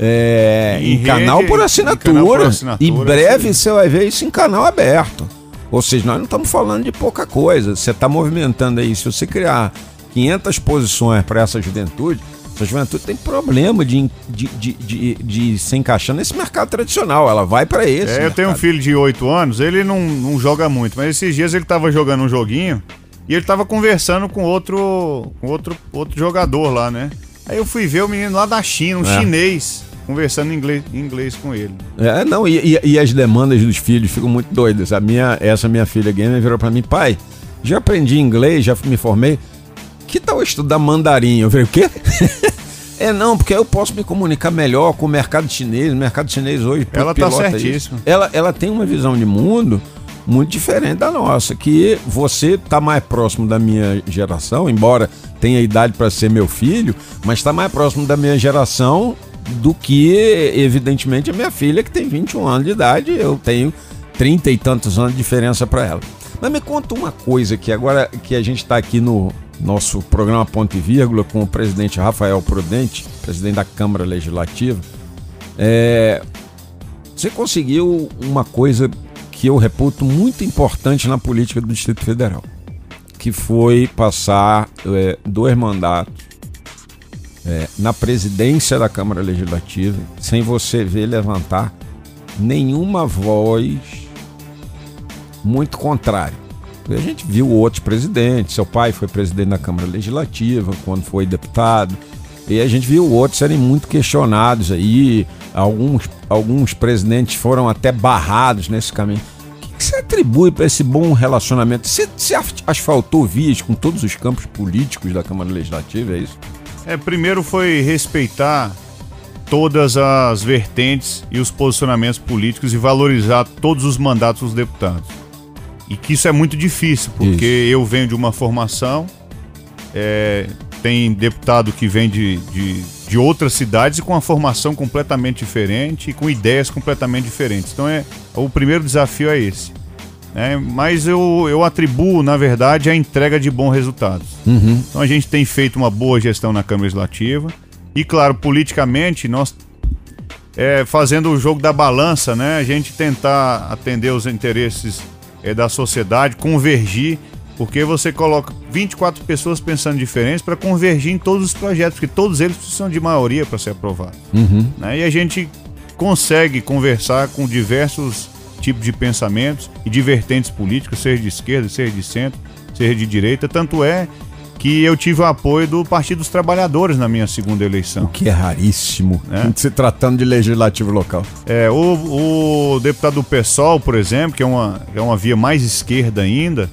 é, Em em, canal por em assinatura. canal por assinatura, E breve sim. você vai ver isso em canal aberto. Ou seja, nós não estamos falando de pouca coisa. Você está movimentando aí. Se você criar 500 posições para essa juventude, essa juventude tem problema de, de, de, de, de se encaixar nesse mercado tradicional. Ela vai para esse. É, eu tenho um filho de 8 anos, ele não, não joga muito, mas esses dias ele tava jogando um joguinho e ele tava conversando com outro, com outro, outro jogador lá, né? Aí eu fui ver o menino lá da China, um É. chinês, conversando em inglês, em inglês com ele. É, não, e, e- e as demandas dos filhos ficam muito doidas. A minha, essa minha filha gamer virou para mim, pai, já aprendi inglês, já me formei. Que tal eu estudar mandarim? Eu falei, o quê? é não, porque aí eu posso me comunicar melhor com o mercado chinês. O mercado chinês hoje Ela tá certíssima. Ela, ela tem uma visão de mundo muito diferente da nossa, que você tá mais próximo da minha geração, embora tenha idade para ser meu filho, mas está mais próximo da minha geração do que, evidentemente, a minha filha, que tem 21 anos de idade, eu tenho 30 e tantos anos de diferença para ela. Mas me conta uma coisa que agora que a gente está aqui no nosso programa Ponto e Vírgula com o presidente Rafael Prudente, presidente da Câmara Legislativa, é, você conseguiu uma coisa que eu reputo muito importante na política do Distrito Federal, que foi passar é, dois mandatos é, na presidência da Câmara Legislativa, sem você ver levantar nenhuma voz muito contrária. A gente viu outros presidentes, seu pai foi presidente da Câmara Legislativa quando foi deputado, e a gente viu outros serem muito questionados aí, alguns, alguns presidentes foram até barrados nesse caminho. O que, você atribui para esse bom relacionamento? Você, você asfaltou vias com todos os campos políticos da Câmara Legislativa, é isso? É, primeiro foi respeitar todas as vertentes e os posicionamentos políticos e valorizar todos os mandatos dos deputados. E que isso é muito difícil, porque isso. eu venho de uma formação, é, tem deputado que vem de, de, de, outras cidades e com uma formação completamente diferente e com ideias completamente diferentes. Então é o primeiro desafio é esse. É, mas eu, eu atribuo, na verdade, a entrega de bons resultados. Uhum. Então a gente tem feito uma boa gestão na Câmara Legislativa. E claro, politicamente, nós é, fazendo o jogo da balança, né? A gente tentar atender os interesses é, da sociedade, convergir, porque você coloca 24 pessoas pensando diferentes para convergir em todos os projetos, porque todos eles precisam de maioria para ser aprovados. Uhum. Né? E a gente consegue conversar com diversos tipos de pensamentos e de vertentes políticas, seja de esquerda, seja de centro, seja de direita. Tanto é que eu tive o apoio do Partido dos Trabalhadores na minha segunda eleição. O que é raríssimo, né? se tratando de legislativo local. É, o, o deputado do PSOL, por exemplo, que é uma, é uma via mais esquerda ainda,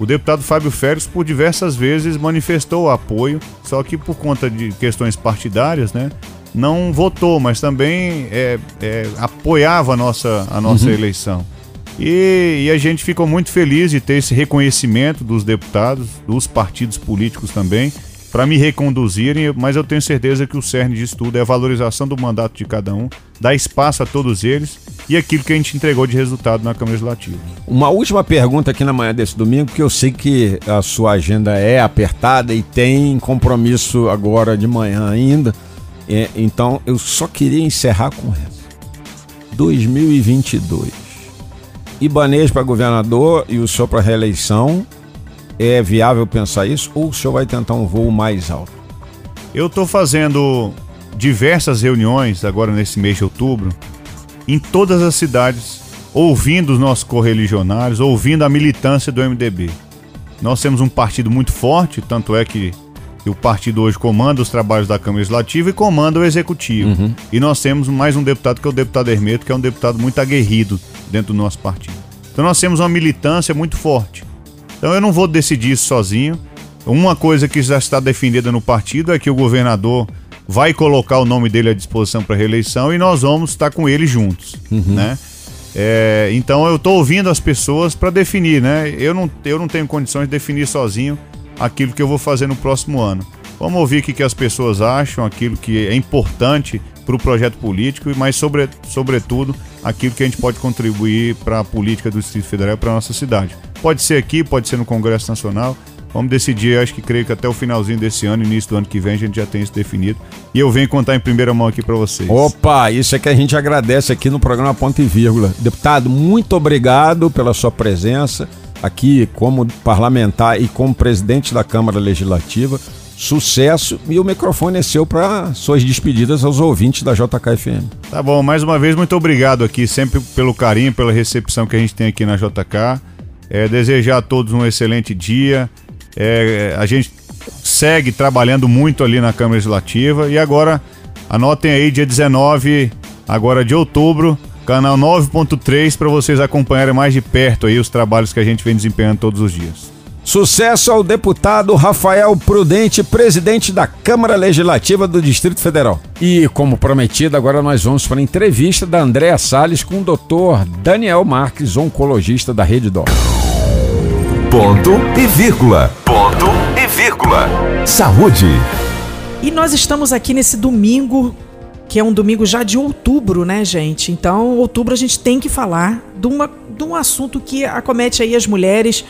o deputado Fábio Félix, por diversas vezes, manifestou o apoio, só que por conta de questões partidárias, né? Não votou, mas também é, é, apoiava a nossa, a nossa uhum. eleição. E, e, a gente ficou muito feliz de ter esse reconhecimento dos deputados, dos partidos políticos também, para me reconduzirem, mas eu tenho certeza que o cerne de estudo é a valorização do mandato de cada um, dar espaço a todos eles e aquilo que a gente entregou de resultado na Câmara Legislativa. Uma última pergunta aqui na manhã desse domingo, que eu sei que a sua agenda é apertada e tem compromisso agora de manhã ainda, é, então eu só queria encerrar com essa. 2022 Ibanês para governador e o senhor para reeleição, é viável pensar isso ou o senhor vai tentar um voo mais alto? Eu estou fazendo diversas reuniões agora nesse mês de outubro em todas as cidades, ouvindo os nossos correligionários, ouvindo a militância do MDB. Nós temos um partido muito forte, tanto é que o partido hoje comanda os trabalhos da Câmara Legislativa e comanda o Executivo. Uhum. E nós temos mais um deputado que é o deputado Hermeto, que é um deputado muito aguerrido dentro do nosso partido. Então nós temos uma militância muito forte. Então eu não vou decidir isso sozinho. Uma coisa que já está definida no partido é que o governador vai colocar o nome dele à disposição para reeleição e nós vamos estar com ele juntos, uhum. né? É, então eu estou ouvindo as pessoas para definir, né? Eu não, eu não tenho condições de definir sozinho aquilo que eu vou fazer no próximo ano. Vamos ouvir o que, que as pessoas acham, aquilo que é importante para o projeto político, mas sobre, sobretudo aquilo que a gente pode contribuir para a política do Distrito Federal e para a nossa cidade. Pode ser aqui, pode ser no Congresso Nacional. Vamos decidir, acho que creio que até o finalzinho desse ano, início do ano que vem, a gente já tem isso definido. E eu venho contar em primeira mão aqui para vocês. Opa, isso é que a gente agradece aqui no programa Ponto e Vírgula. Deputado, muito obrigado pela sua presença aqui como parlamentar e como presidente da Câmara Legislativa sucesso e o microfone é seu para suas despedidas aos ouvintes da JKFM. Tá bom, mais uma vez muito obrigado aqui sempre pelo carinho, pela recepção que a gente tem aqui na JK. É, desejar a todos um excelente dia. É, a gente segue trabalhando muito ali na Câmara Legislativa e agora anotem aí dia 19 agora de outubro, canal 9.3 para vocês acompanharem mais de perto aí os trabalhos que a gente vem desempenhando todos os dias. Sucesso ao deputado Rafael Prudente, presidente da Câmara Legislativa do Distrito Federal. E, como prometido, agora nós vamos para a entrevista da Andréa Salles com o doutor Daniel Marques, oncologista da Rede Dó. Ponto e vírgula. Ponto e vírgula. Saúde. E nós estamos aqui nesse domingo, que é um domingo já de outubro, né, gente? Então, outubro a gente tem que falar de, uma, de um assunto que acomete aí as mulheres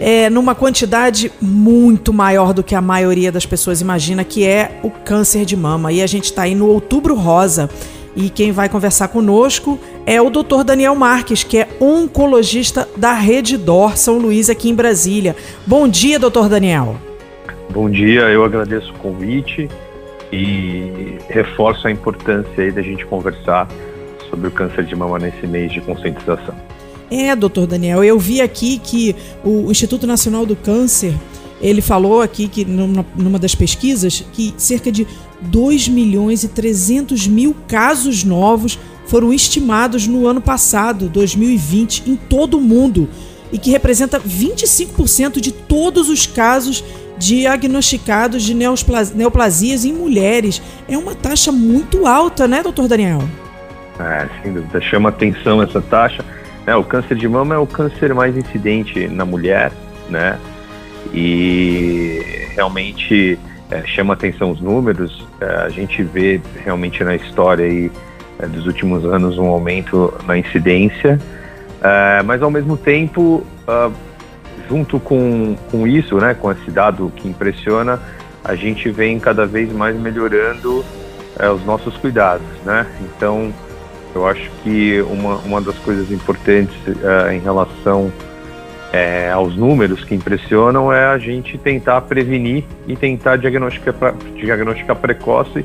é, numa quantidade muito maior do que a maioria das pessoas imagina, que é o câncer de mama. E a gente está aí no Outubro Rosa. E quem vai conversar conosco é o Dr. Daniel Marques, que é oncologista da Rede Dor São Luís aqui em Brasília. Bom dia, doutor Daniel. Bom dia, eu agradeço o convite e reforço a importância aí da gente conversar sobre o câncer de mama nesse mês de conscientização. É, doutor Daniel, eu vi aqui que o Instituto Nacional do Câncer ele falou aqui que numa, numa das pesquisas que cerca de 2 milhões e 300 mil casos novos foram estimados no ano passado, 2020, em todo o mundo, e que representa 25% de todos os casos diagnosticados de neoplasias em mulheres. É uma taxa muito alta, né, doutor Daniel? É, sem dúvida. Chama atenção essa taxa. É, o câncer de mama é o câncer mais incidente na mulher, né? E realmente é, chama atenção os números. É, a gente vê realmente na história aí, é, dos últimos anos um aumento na incidência, é, mas ao mesmo tempo, uh, junto com, com isso, né, com esse dado que impressiona, a gente vem cada vez mais melhorando é, os nossos cuidados, né? Então, eu acho que uma, uma das coisas importantes uh, em relação é, aos números que impressionam é a gente tentar prevenir e tentar diagnosticar, diagnosticar precoce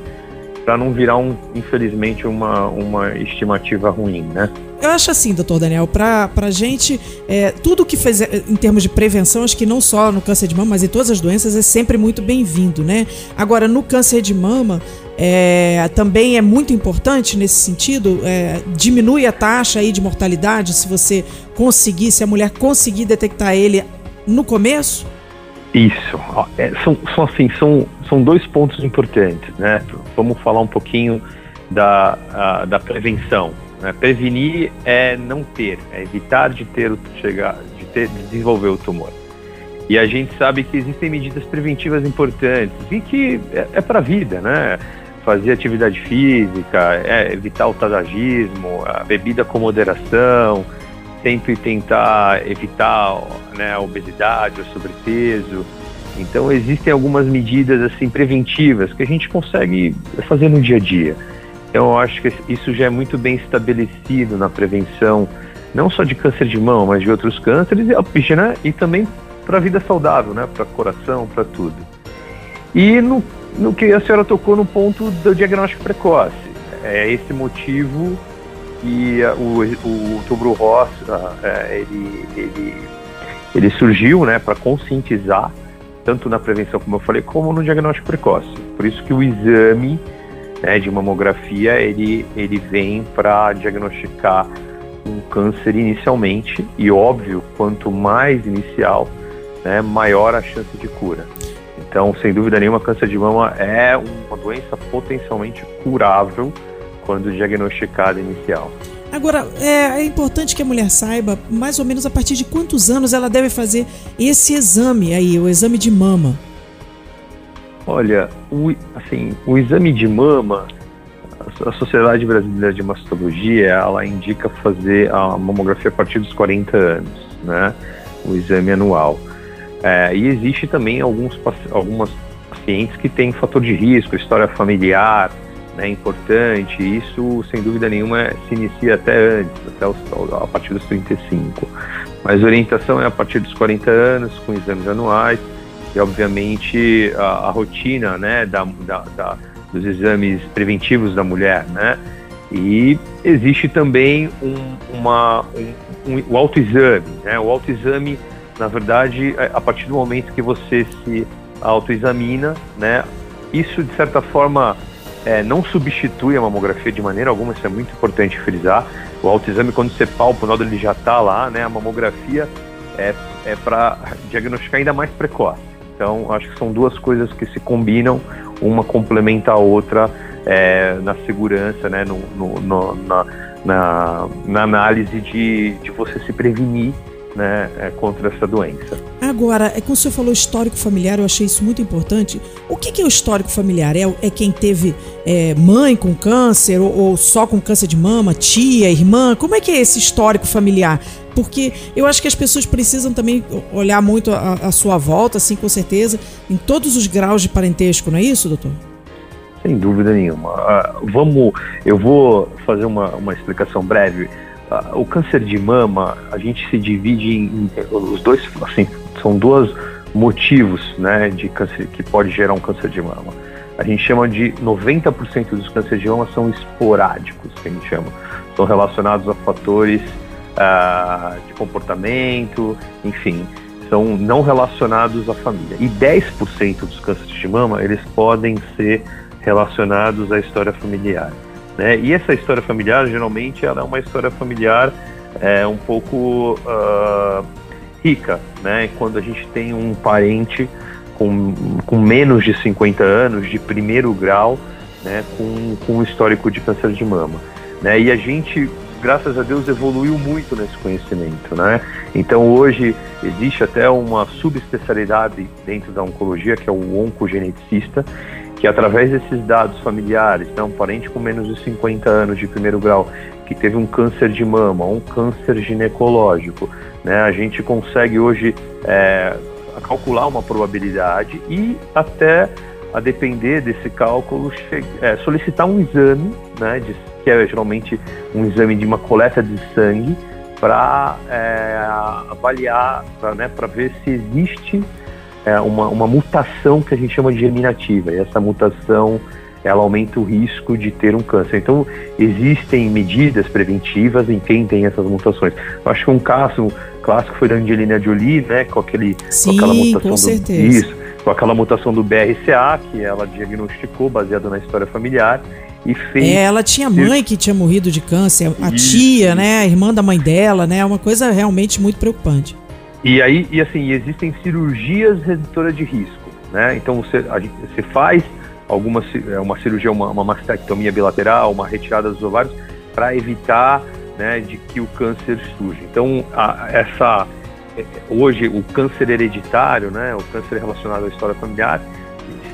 para não virar, um, infelizmente, uma, uma estimativa ruim, né? Eu acho assim, doutor Daniel, para a gente, é, tudo que fez em termos de prevenção, acho que não só no câncer de mama, mas em todas as doenças, é sempre muito bem-vindo, né? Agora, no câncer de mama, é, também é muito importante nesse sentido, é, diminui a taxa aí de mortalidade se você conseguir, se a mulher conseguir detectar ele no começo? Isso, é, são, são assim, são, são dois pontos importantes, né? Vamos falar um pouquinho da, a, da prevenção. Né? Prevenir é não ter, é evitar de ter chegar, de ter, de desenvolver o tumor. E a gente sabe que existem medidas preventivas importantes e que é, é para a vida, né? Fazer atividade física, é, evitar o tabagismo, a bebida com moderação, sempre tentar evitar né, a obesidade, o sobrepeso. Então existem algumas medidas assim preventivas que a gente consegue fazer no dia a dia. Então eu acho que isso já é muito bem estabelecido na prevenção, não só de câncer de mão, mas de outros cânceres e, né, e também para a vida saudável, né, para coração, para tudo. E no, no que a senhora tocou no ponto do diagnóstico precoce, é esse motivo que o, o Outubro Rosa é, ele, ele, ele surgiu né, para conscientizar, tanto na prevenção, como eu falei, como no diagnóstico precoce. Por isso que o exame né, de mamografia ele, ele vem para diagnosticar um câncer inicialmente, e óbvio, quanto mais inicial, né, maior a chance de cura. Então, sem dúvida nenhuma, câncer de mama é uma doença potencialmente curável quando diagnosticada inicial. Agora, é, é, importante que a mulher saiba mais ou menos a partir de quantos anos ela deve fazer esse exame aí, o exame de mama. Olha, o, assim, o exame de mama, a Sociedade Brasileira de Mastologia, ela indica fazer a mamografia a partir dos 40 anos, né? O exame anual. É, e existe também alguns, algumas pacientes que têm fator de risco, história familiar, né, importante. Isso, sem dúvida nenhuma, se inicia até antes, até os, a partir dos 35. Mas a orientação é a partir dos 40 anos, com exames anuais, e obviamente a, a rotina né, da, da, da, dos exames preventivos da mulher. Né? E existe também um, uma, um, um, o autoexame. Né? O autoexame, na verdade, é, a partir do momento que você se autoexamina, né, isso de certa forma é, não substitui a mamografia de maneira alguma, isso é muito importante frisar. O autoexame, quando você palpa, o nódulo ele já está lá, né? A mamografia é, é para diagnosticar ainda mais precoce. Então, acho que são duas coisas que se combinam, uma complementa a outra é, na segurança, né? No, no, no na, na, na, análise de, de você se prevenir né, é, contra essa doença. Agora, é como o senhor falou histórico familiar, eu achei isso muito importante. O que, que é o histórico familiar? É, é quem teve é, mãe com câncer ou, ou, só com câncer de mama, tia, irmã? Como é que é esse histórico familiar? Porque eu acho que as pessoas precisam também olhar muito a, a sua volta, assim, com certeza, em todos os graus de parentesco, não é isso, doutor? Sem dúvida nenhuma. Uh, vamos, eu vou fazer uma, uma explicação breve o câncer de mama, a gente se divide em, os dois, assim, são dois motivos, né, de câncer que pode gerar um câncer de mama. A gente chama de 90% dos cânceres de mama são esporádicos, que a gente chama. São relacionados a fatores uh, de comportamento, enfim, são não relacionados à família. E 10% dos cânceres de mama, eles podem ser relacionados à história familiar. Né? E essa história familiar, geralmente, ela é uma história familiar é, um pouco uh, rica, né? Quando a gente tem um parente com, com menos de 50 anos, de primeiro grau, né? Com, com um histórico de câncer de mama. Né? E a gente graças a Deus, evoluiu muito nesse conhecimento, né? Então hoje existe até uma subespecialidade dentro da oncologia, que é o oncogeneticista, que através desses dados familiares, um parente com menos de 50 anos de primeiro grau, que teve um câncer de mama, um câncer ginecológico, né, a gente consegue hoje é, calcular uma probabilidade e até a depender desse cálculo é, solicitar um exame, né, de, que é geralmente um exame de uma coleta de sangue, para é, avaliar, para né, ver se existe é, uma, uma mutação que a gente chama de germinativa. E essa mutação ela aumenta o risco de ter um câncer. Então, existem medidas preventivas em quem tem essas mutações. Eu acho que um caso clássico foi da Angelina Jolie, né, com, aquele, Sim, com aquela mutação com certeza. do isso, com aquela mutação do BRCA que ela diagnosticou baseada na história familiar e fez. É, ela tinha mãe que tinha morrido de câncer, a isso. tia, né, a irmã da mãe dela, né, é uma coisa realmente muito preocupante. E aí, e assim, existem cirurgias redutoras de risco, né? Então você, a, você faz alguma é, uma cirurgia, uma, uma mastectomia bilateral, uma retirada dos ovários para evitar, né, de que o câncer surja. Então, a, essa é, hoje o câncer hereditário, né, o câncer relacionado à história familiar,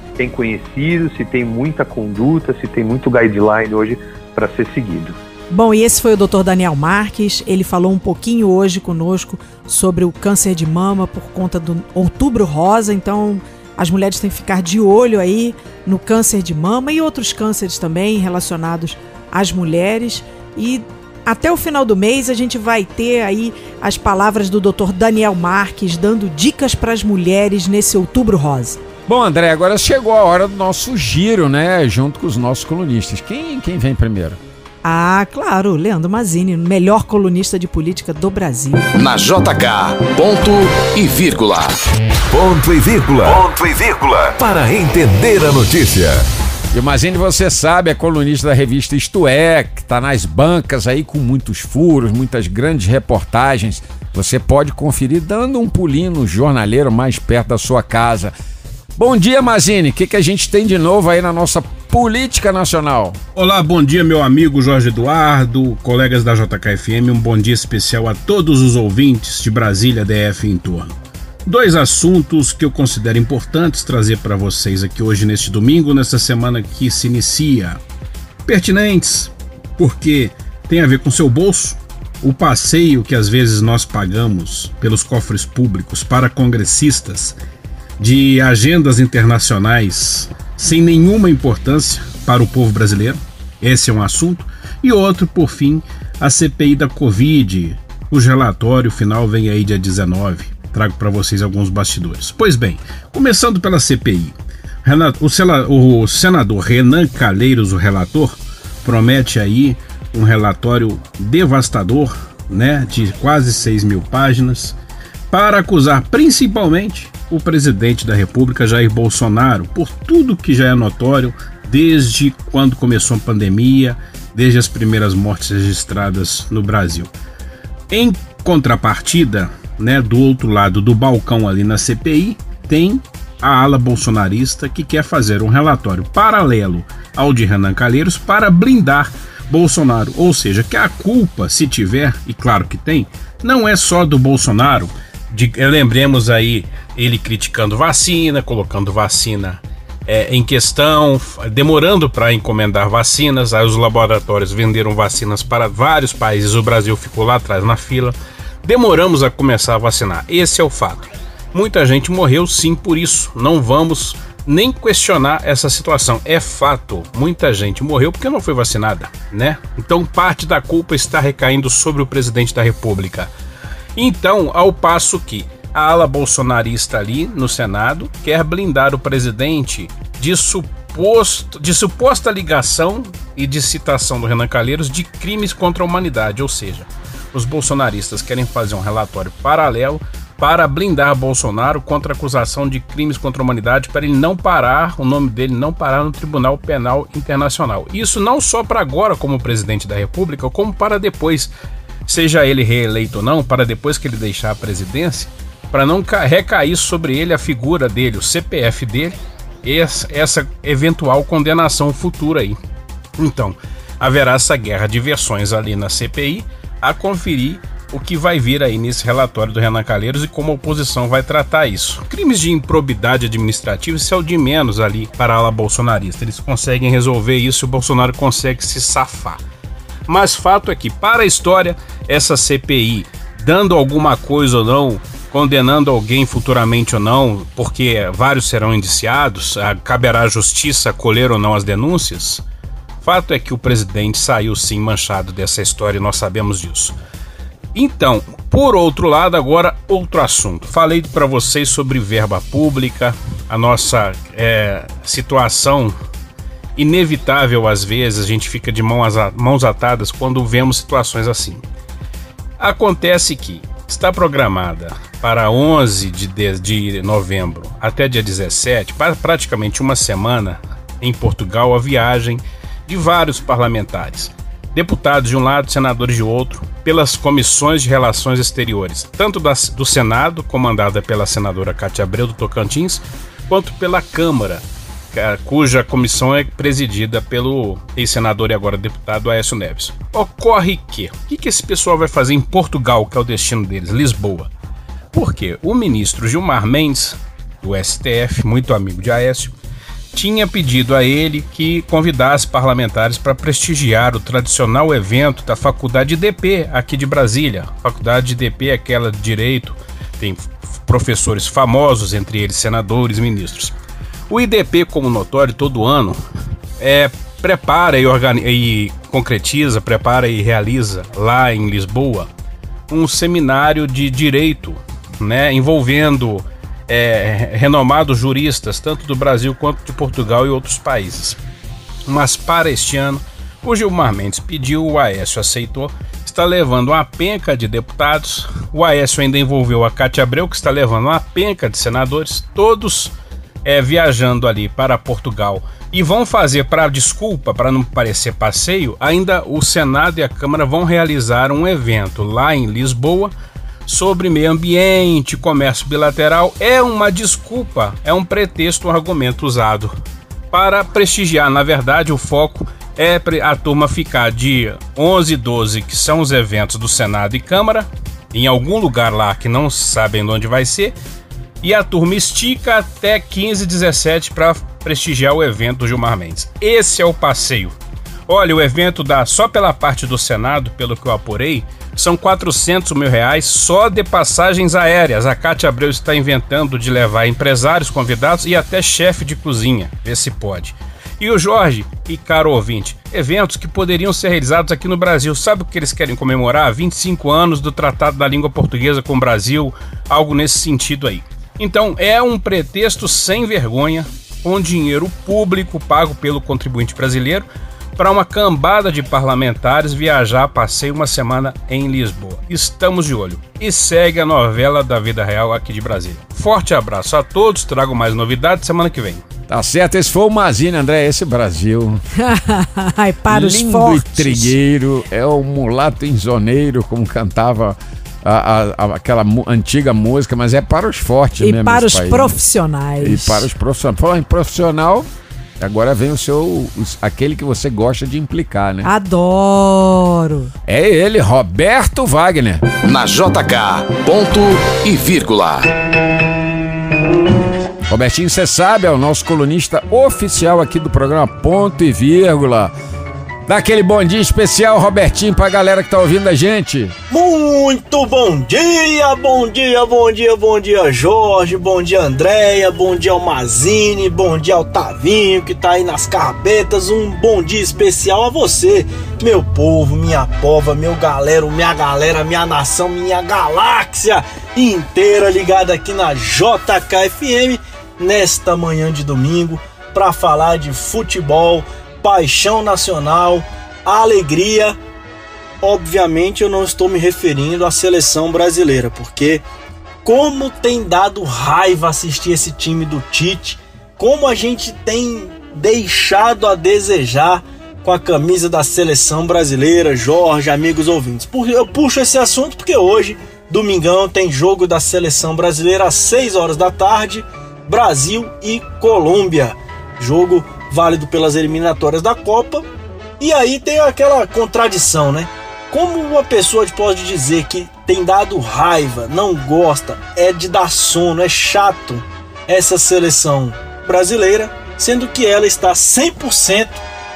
se tem conhecido, se tem muita conduta, se tem muito guideline hoje para ser seguido. Bom, e esse foi o Dr. Daniel Marques. Ele falou um pouquinho hoje conosco sobre o câncer de mama por conta do Outubro Rosa. Então, as mulheres têm que ficar de olho aí no câncer de mama e outros cânceres também relacionados às mulheres. E até o final do mês a gente vai ter aí as palavras do Dr. Daniel Marques dando dicas para as mulheres nesse Outubro Rosa. Bom, André, agora chegou a hora do nosso giro, né? Junto com os nossos colunistas. Quem, quem vem primeiro? Ah, claro, Leandro Mazini, melhor colunista de política do Brasil. Na JK, ponto e vírgula. Ponto e vírgula. Ponto e vírgula. Para entender a notícia. E o Mazini, você sabe, é colunista da revista Isto É, que está nas bancas aí com muitos furos, muitas grandes reportagens. Você pode conferir dando um pulinho no jornaleiro mais perto da sua casa. Bom dia, Mazini. O que, que a gente tem de novo aí na nossa política nacional? Olá, bom dia, meu amigo Jorge Eduardo, colegas da JKFM. Um bom dia especial a todos os ouvintes de Brasília, DF em torno. Dois assuntos que eu considero importantes trazer para vocês aqui hoje, neste domingo, nessa semana que se inicia. Pertinentes, porque tem a ver com seu bolso. O passeio que às vezes nós pagamos pelos cofres públicos para congressistas de agendas internacionais sem nenhuma importância para o povo brasileiro. Esse é um assunto. E outro, por fim, a CPI da Covid, cujo relatório final vem aí dia 19. Trago para vocês alguns bastidores. Pois bem, começando pela CPI. O senador Renan Calheiros, o relator, promete aí um relatório devastador, né, de quase 6 mil páginas, para acusar principalmente o presidente da República, Jair Bolsonaro, por tudo que já é notório desde quando começou a pandemia, desde as primeiras mortes registradas no Brasil. Em contrapartida, né, do outro lado do balcão ali na CPI, tem a ala bolsonarista que quer fazer um relatório paralelo ao de Renan Calheiros para blindar Bolsonaro, ou seja, que a culpa, se tiver, e claro que tem, não é só do Bolsonaro, de, lembremos aí ele criticando vacina, colocando vacina é, em questão, demorando para encomendar vacinas. Aí os laboratórios venderam vacinas para vários países, o Brasil ficou lá atrás na fila. Demoramos a começar a vacinar. Esse é o fato. Muita gente morreu sim por isso. Não vamos nem questionar essa situação. É fato, muita gente morreu porque não foi vacinada, né? Então parte da culpa está recaindo sobre o presidente da República. Então, ao passo que a ala bolsonarista ali no Senado quer blindar o presidente de suposto de suposta ligação e de citação do Renan Calheiros de crimes contra a humanidade, ou seja, os bolsonaristas querem fazer um relatório paralelo para blindar Bolsonaro contra acusação de crimes contra a humanidade, para ele não parar, o nome dele não parar no Tribunal Penal Internacional. Isso não só para agora como presidente da República, como para depois, seja ele reeleito ou não, para depois que ele deixar a presidência, para não recair sobre ele a figura dele, o CPF dele, essa eventual condenação futura aí. Então, haverá essa guerra de versões ali na CPI a conferir o que vai vir aí nesse relatório do Renan Calheiros e como a oposição vai tratar isso. Crimes de improbidade administrativa, isso é o de menos ali para a ala bolsonarista. Eles conseguem resolver isso e o Bolsonaro consegue se safar. Mas fato é que, para a história, essa CPI, dando alguma coisa ou não, condenando alguém futuramente ou não, porque vários serão indiciados, caberá à justiça colher ou não as denúncias. Fato é que o presidente saiu sim manchado dessa história e nós sabemos disso. Então, por outro lado, agora outro assunto. Falei para vocês sobre verba pública, a nossa é, situação inevitável às vezes, a gente fica de mãos atadas quando vemos situações assim. Acontece que está programada para 11 de, de novembro até dia 17, para praticamente uma semana, em Portugal, a viagem de vários parlamentares deputados de um lado, senadores de outro, pelas comissões de relações exteriores, tanto do Senado, comandada pela senadora Cátia Abreu do Tocantins, quanto pela Câmara, cuja comissão é presidida pelo ex-senador e agora deputado Aécio Neves. Ocorre que, o que, que esse pessoal vai fazer em Portugal, que é o destino deles, Lisboa? Porque o ministro Gilmar Mendes, do STF, muito amigo de Aécio, tinha pedido a ele que convidasse parlamentares para prestigiar o tradicional evento da Faculdade DP aqui de Brasília. Faculdade DP é aquela de direito, tem professores famosos, entre eles senadores, ministros. O IDP, como notório, todo ano é, prepara e, e concretiza, prepara e realiza lá em Lisboa um seminário de direito, né, envolvendo é, renomados juristas, tanto do Brasil quanto de Portugal e outros países. Mas para este ano, o Gilmar Mendes pediu, o Aécio aceitou, está levando uma penca de deputados, o Aécio ainda envolveu a Cátia Abreu, que está levando uma penca de senadores, todos é, viajando ali para Portugal. E vão fazer, para desculpa, para não parecer passeio, ainda o Senado e a Câmara vão realizar um evento lá em Lisboa sobre meio ambiente, comércio bilateral é uma desculpa, é um pretexto, um argumento usado para prestigiar. Na verdade, o foco é a turma ficar de 11 e 12, que são os eventos do Senado e Câmara, em algum lugar lá que não sabem onde vai ser, e a turma estica até 15 e 17 para prestigiar o evento do Gilmar Mendes. Esse é o passeio. Olha, o evento dá só pela parte do Senado, pelo que eu apurei, são 400 mil reais só de passagens aéreas. A Cátia Abreu está inventando de levar empresários convidados e até chefe de cozinha. Vê se pode. E o Jorge, e caro ouvinte, eventos que poderiam ser realizados aqui no Brasil. Sabe o que eles querem comemorar? 25 anos do Tratado da Língua Portuguesa com o Brasil, algo nesse sentido aí. Então é um pretexto sem vergonha, com dinheiro público pago pelo contribuinte brasileiro, para uma cambada de parlamentares viajar a passeio uma semana em Lisboa. Estamos de olho. E segue a novela da vida real aqui de Brasília. Forte abraço a todos, trago mais novidades semana que vem. Tá certo, esse foi o Mazine, André, esse Brasil. Ai, para os Lindo fortes. e trigueiro, é o mulato insoneiro, como cantava a, a, a, aquela antiga música, mas é para os fortes E mesmo. para os país. profissionais. E para os profissionais. Falando em profissional, agora vem o seu. os- aquele que você gosta de implicar, né? Adoro. É ele, Roberto Wagner. Na JK, ponto e vírgula. Robertinho, você sabe, é o nosso colunista oficial aqui do programa Ponto e Vírgula. Dá aquele bom dia especial, Robertinho, pra galera que tá ouvindo a gente. Muito bom dia, bom dia, bom dia, bom dia, Jorge, bom dia, Andréia, bom dia ao Mazine, bom dia ao Tavinho que tá aí nas carbetas, um bom dia especial a você, meu povo, minha pova, meu galera, minha galera, minha nação, minha galáxia inteira ligada aqui na JKFM nesta manhã de domingo para falar de futebol, paixão nacional, alegria obviamente eu não estou me referindo à seleção brasileira, porque como tem dado raiva assistir esse time do Tite, como a gente tem deixado a desejar com a camisa da seleção brasileira, Jorge, amigos ouvintes. Eu puxo esse assunto porque hoje, domingão, tem jogo da seleção brasileira às 6 horas da tarde, Brasil e Colômbia. Jogo válido pelas eliminatórias da Copa. E aí tem aquela contradição, né? Como uma pessoa pode dizer que tem dado raiva, não gosta, é de dar sono, é chato essa seleção brasileira, sendo que ela está 100%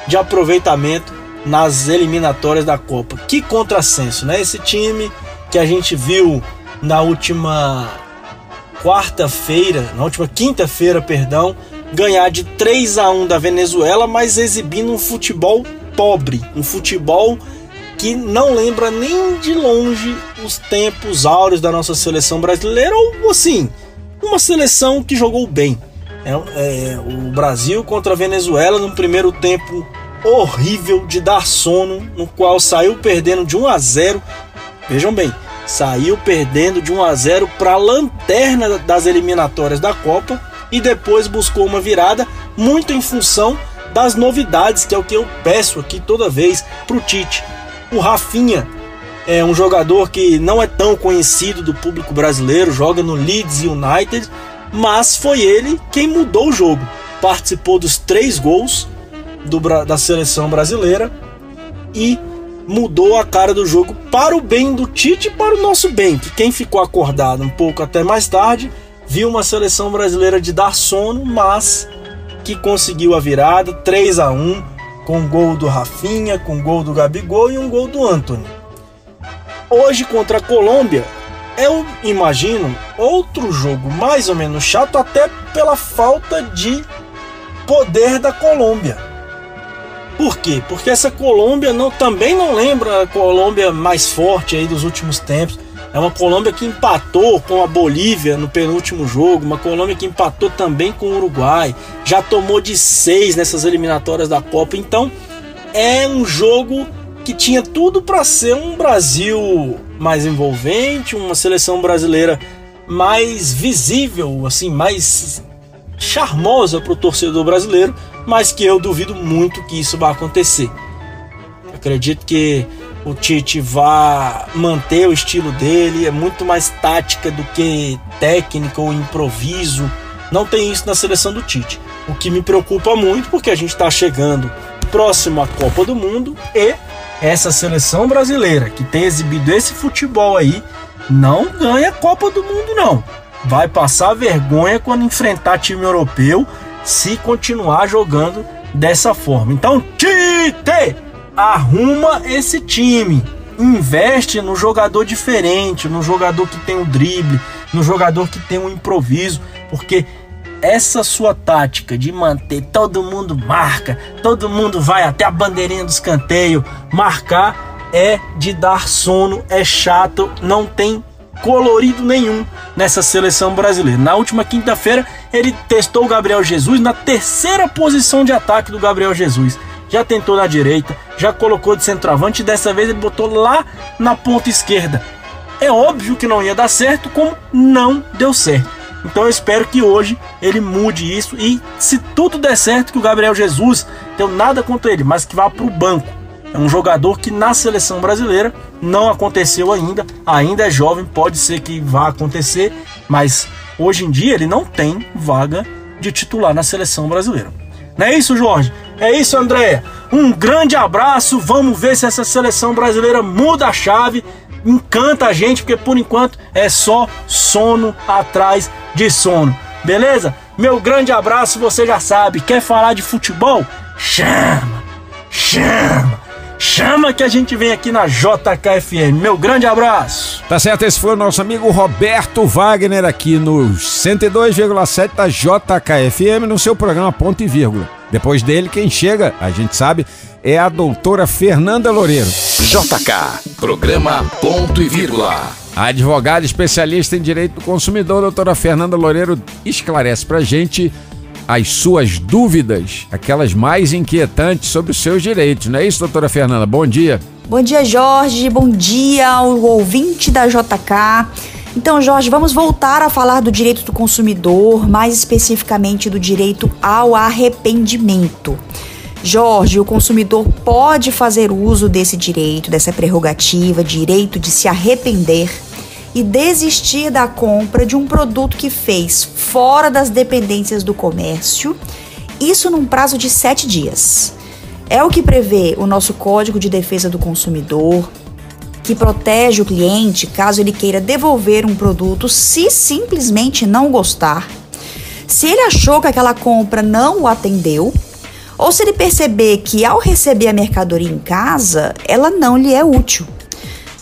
de aproveitamento nas eliminatórias da Copa. Que contrassenso, né? Esse time que a gente viu na última quarta-feira, na última quinta-feira, perdão, ganhar de 3 a 1 da Venezuela, mas exibindo um futebol pobre, um futebol que não lembra nem de longe os tempos áureos da nossa seleção brasileira, ou assim, uma seleção que jogou bem. É, é, o Brasil contra a Venezuela no primeiro tempo horrível de dar sono, no qual saiu perdendo de 1 a 0. Vejam bem, saiu perdendo de 1 a 0 para a lanterna das eliminatórias da Copa e depois buscou uma virada muito em função das novidades, que é o que eu peço aqui toda vez para o Tite. O Rafinha é um jogador que não é tão conhecido do público brasileiro, joga no Leeds United, mas foi ele quem mudou o jogo. Participou dos três gols do, da seleção brasileira e mudou a cara do jogo para o bem do Tite e para o nosso bem. Que quem ficou acordado um pouco até mais tarde viu uma seleção brasileira de dar sono, mas que conseguiu a virada 3 a 1 com gol do Rafinha, com gol do Gabigol e um gol do Anthony. Hoje contra a Colômbia, eu imagino outro jogo mais ou menos chato, até pela falta de poder da Colômbia. Por quê? Porque essa Colômbia não, também não lembra a Colômbia mais forte aí dos últimos tempos. É uma Colômbia que empatou com a Bolívia no penúltimo jogo, uma Colômbia que empatou também com o Uruguai, já tomou de seis nessas eliminatórias da Copa. Então é um jogo que tinha tudo para ser um Brasil mais envolvente, uma seleção brasileira mais visível, assim, mais charmosa para o torcedor brasileiro, mas que eu duvido muito que isso vá acontecer. Acredito que o Tite vai manter o estilo dele, é muito mais tática do que técnica ou improviso. Não tem isso na seleção do Tite. O que me preocupa muito, porque a gente está chegando próximo à Copa do Mundo e essa seleção brasileira que tem exibido esse futebol aí não ganha Copa do Mundo não. Vai passar vergonha quando enfrentar time europeu se continuar jogando dessa forma. Então, Tite, arruma esse time. Investe no jogador diferente, no jogador que tem o um drible, no jogador que tem um improviso, porque essa sua tática de manter todo mundo marca, todo mundo vai até a bandeirinha do escanteio, marcar é de dar sono, é chato, não tem colorido nenhum nessa seleção brasileira. Na última quinta-feira, ele testou o Gabriel Jesus na terceira posição de ataque do Gabriel Jesus. Já tentou na direita, já colocou de centroavante e dessa vez ele botou lá na ponta esquerda. É óbvio que não ia dar certo, como não deu certo. Então eu espero que hoje ele mude isso e se tudo der certo que o Gabriel Jesus, tenho nada contra ele, mas que vá para o banco. É um jogador que na seleção brasileira não aconteceu ainda, ainda é jovem, pode ser que vá acontecer, mas hoje em dia ele não tem vaga de titular na seleção brasileira. Não é isso, Jorge? É isso, Andréia. Um grande abraço. Vamos ver se essa seleção brasileira muda a chave encanta a gente, porque por enquanto é só sono atrás de sono. Beleza? Meu grande abraço, você já sabe. Quer falar de futebol? Chama! Chama! Chama que a gente vem aqui na JKFM. Meu grande abraço. Tá certo, esse foi o nosso amigo Roberto Wagner aqui no 102,7 da JKFM no seu programa Ponto e Vírgula. Depois dele, quem chega, a gente sabe, é a doutora Fernanda Loureiro. JK, programa Ponto e Vírgula. A advogada especialista em direito do consumidor, doutora Fernanda Loureiro, esclarece pra gente as suas dúvidas, aquelas mais inquietantes sobre os seus direitos. Não é isso, doutora Fernanda? Bom dia. Bom dia, Jorge. Bom dia ao ouvinte da JK. Então, Jorge, vamos voltar a falar do direito do consumidor, mais especificamente do direito ao arrependimento. Jorge, o consumidor pode fazer uso desse direito, dessa prerrogativa, direito de se arrepender e desistir da compra de um produto que fez fora das dependências do comércio, isso num prazo de sete dias. É o que prevê o nosso Código de Defesa do Consumidor, que protege o cliente caso ele queira devolver um produto se simplesmente não gostar, se ele achou que aquela compra não o atendeu ou se ele perceber que ao receber a mercadoria em casa, ela não lhe é útil.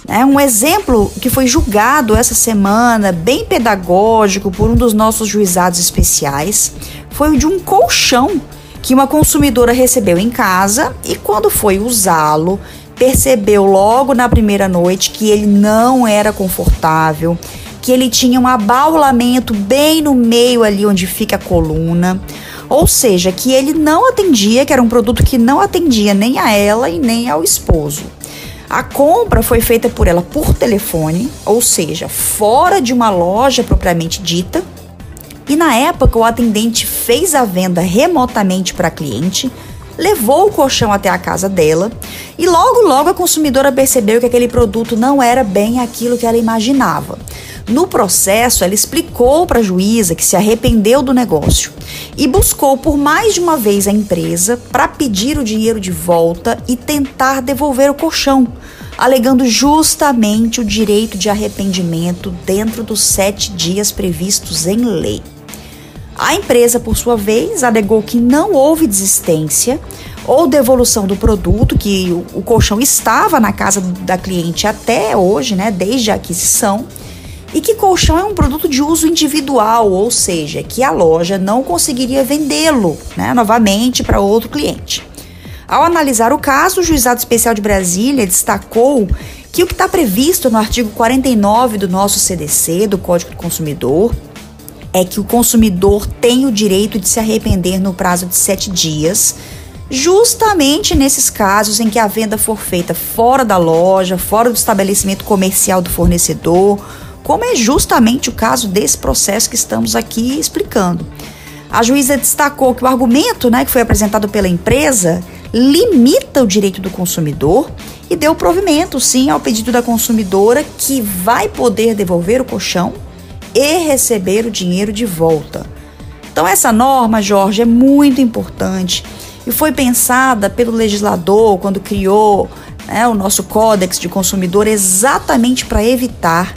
É um exemplo que foi julgado essa semana, bem pedagógico, por um dos nossos juizados especiais, foi o de um colchão que uma consumidora recebeu em casa e, quando foi usá-lo, percebeu logo na primeira noite que ele não era confortável, que ele tinha um abaulamento bem no meio ali onde fica a coluna. Ou seja, que ele não atendia, que era um produto que não atendia nem a ela e nem ao esposo. A compra foi feita por ela por telefone, ou seja, fora de uma loja propriamente dita. E na época, o atendente fez a venda remotamente para a cliente, levou o colchão até a casa dela e logo logo a consumidora percebeu que aquele produto não era bem aquilo que ela imaginava. No processo, ela explicou para a juíza que se arrependeu do negócio e buscou por mais de uma vez a empresa para pedir o dinheiro de volta e tentar devolver o colchão, alegando justamente o direito de arrependimento dentro dos sete dias previstos em lei. A empresa, por sua vez, alegou que não houve desistência ou devolução do produto, que o, colchão estava na casa da cliente até hoje, né, desde a aquisição e que colchão é um produto de uso individual, ou seja, que a loja não conseguiria vendê-lo né, novamente para outro cliente. Ao analisar o caso, o Juizado Especial de Brasília destacou que o que está previsto no artigo 49 do nosso CDC, do Código do Consumidor, é que o consumidor tem o direito de se arrepender no prazo de sete dias, justamente nesses casos em que a venda for feita fora da loja, fora do estabelecimento comercial do fornecedor como é justamente o caso desse processo que estamos aqui explicando. A juíza destacou que o argumento né, que foi apresentado pela empresa limita o direito do consumidor e deu provimento, sim, ao pedido da consumidora que vai poder devolver o colchão e receber o dinheiro de volta. Então, essa norma, Jorge, é muito importante e foi pensada pelo legislador quando criou né, o nosso Códex de Consumidor exatamente para evitar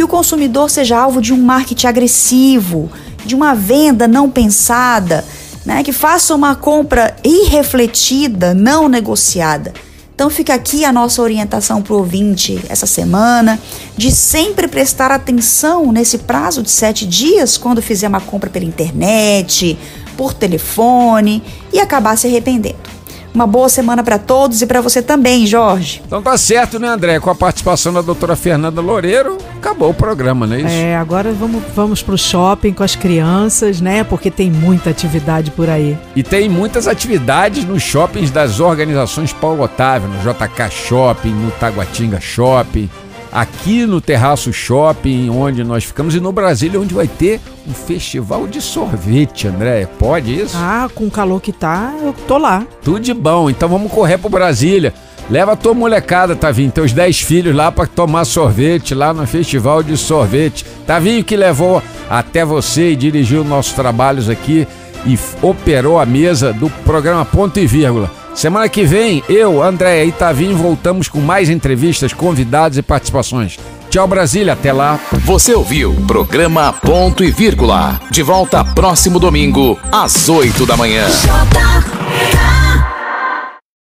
que o consumidor seja alvo de um marketing agressivo, de uma venda não pensada, né, que faça uma compra irrefletida, não negociada. Então fica aqui a nossa orientação para o ouvinte essa semana, de sempre prestar atenção nesse prazo de sete dias quando fizer uma compra pela internet, por telefone e acabar se arrependendo. Uma boa semana para todos e para você também, Jorge. Então tá certo, né, André? Com a participação da doutora Fernanda Loureiro, acabou o programa, não é isso? É, agora vamos, vamos pro shopping com as crianças, né? Porque tem muita atividade por aí. E tem muitas atividades nos shoppings das organizações Paulo Otávio, no JK Shopping, no Taguatinga Shopping aqui no Terraço Shopping, onde nós ficamos, e no Brasília, onde vai ter um festival de sorvete, André. Pode isso? Ah, com o calor que tá, eu tô lá. Tudo de bom. Então vamos correr pro Brasília. Leva a tua molecada, Tavinho, teus 10 filhos lá para tomar sorvete lá no festival de sorvete. Tavinho que levou até você e dirigiu nossos trabalhos aqui e operou a mesa do programa Ponto e Vírgula. Semana que vem, eu, André e Tavinho voltamos com mais entrevistas, convidados e participações. Tchau, Brasília. Até lá. Você ouviu programa Ponto e Vírgula. De volta próximo domingo, às 8 da manhã.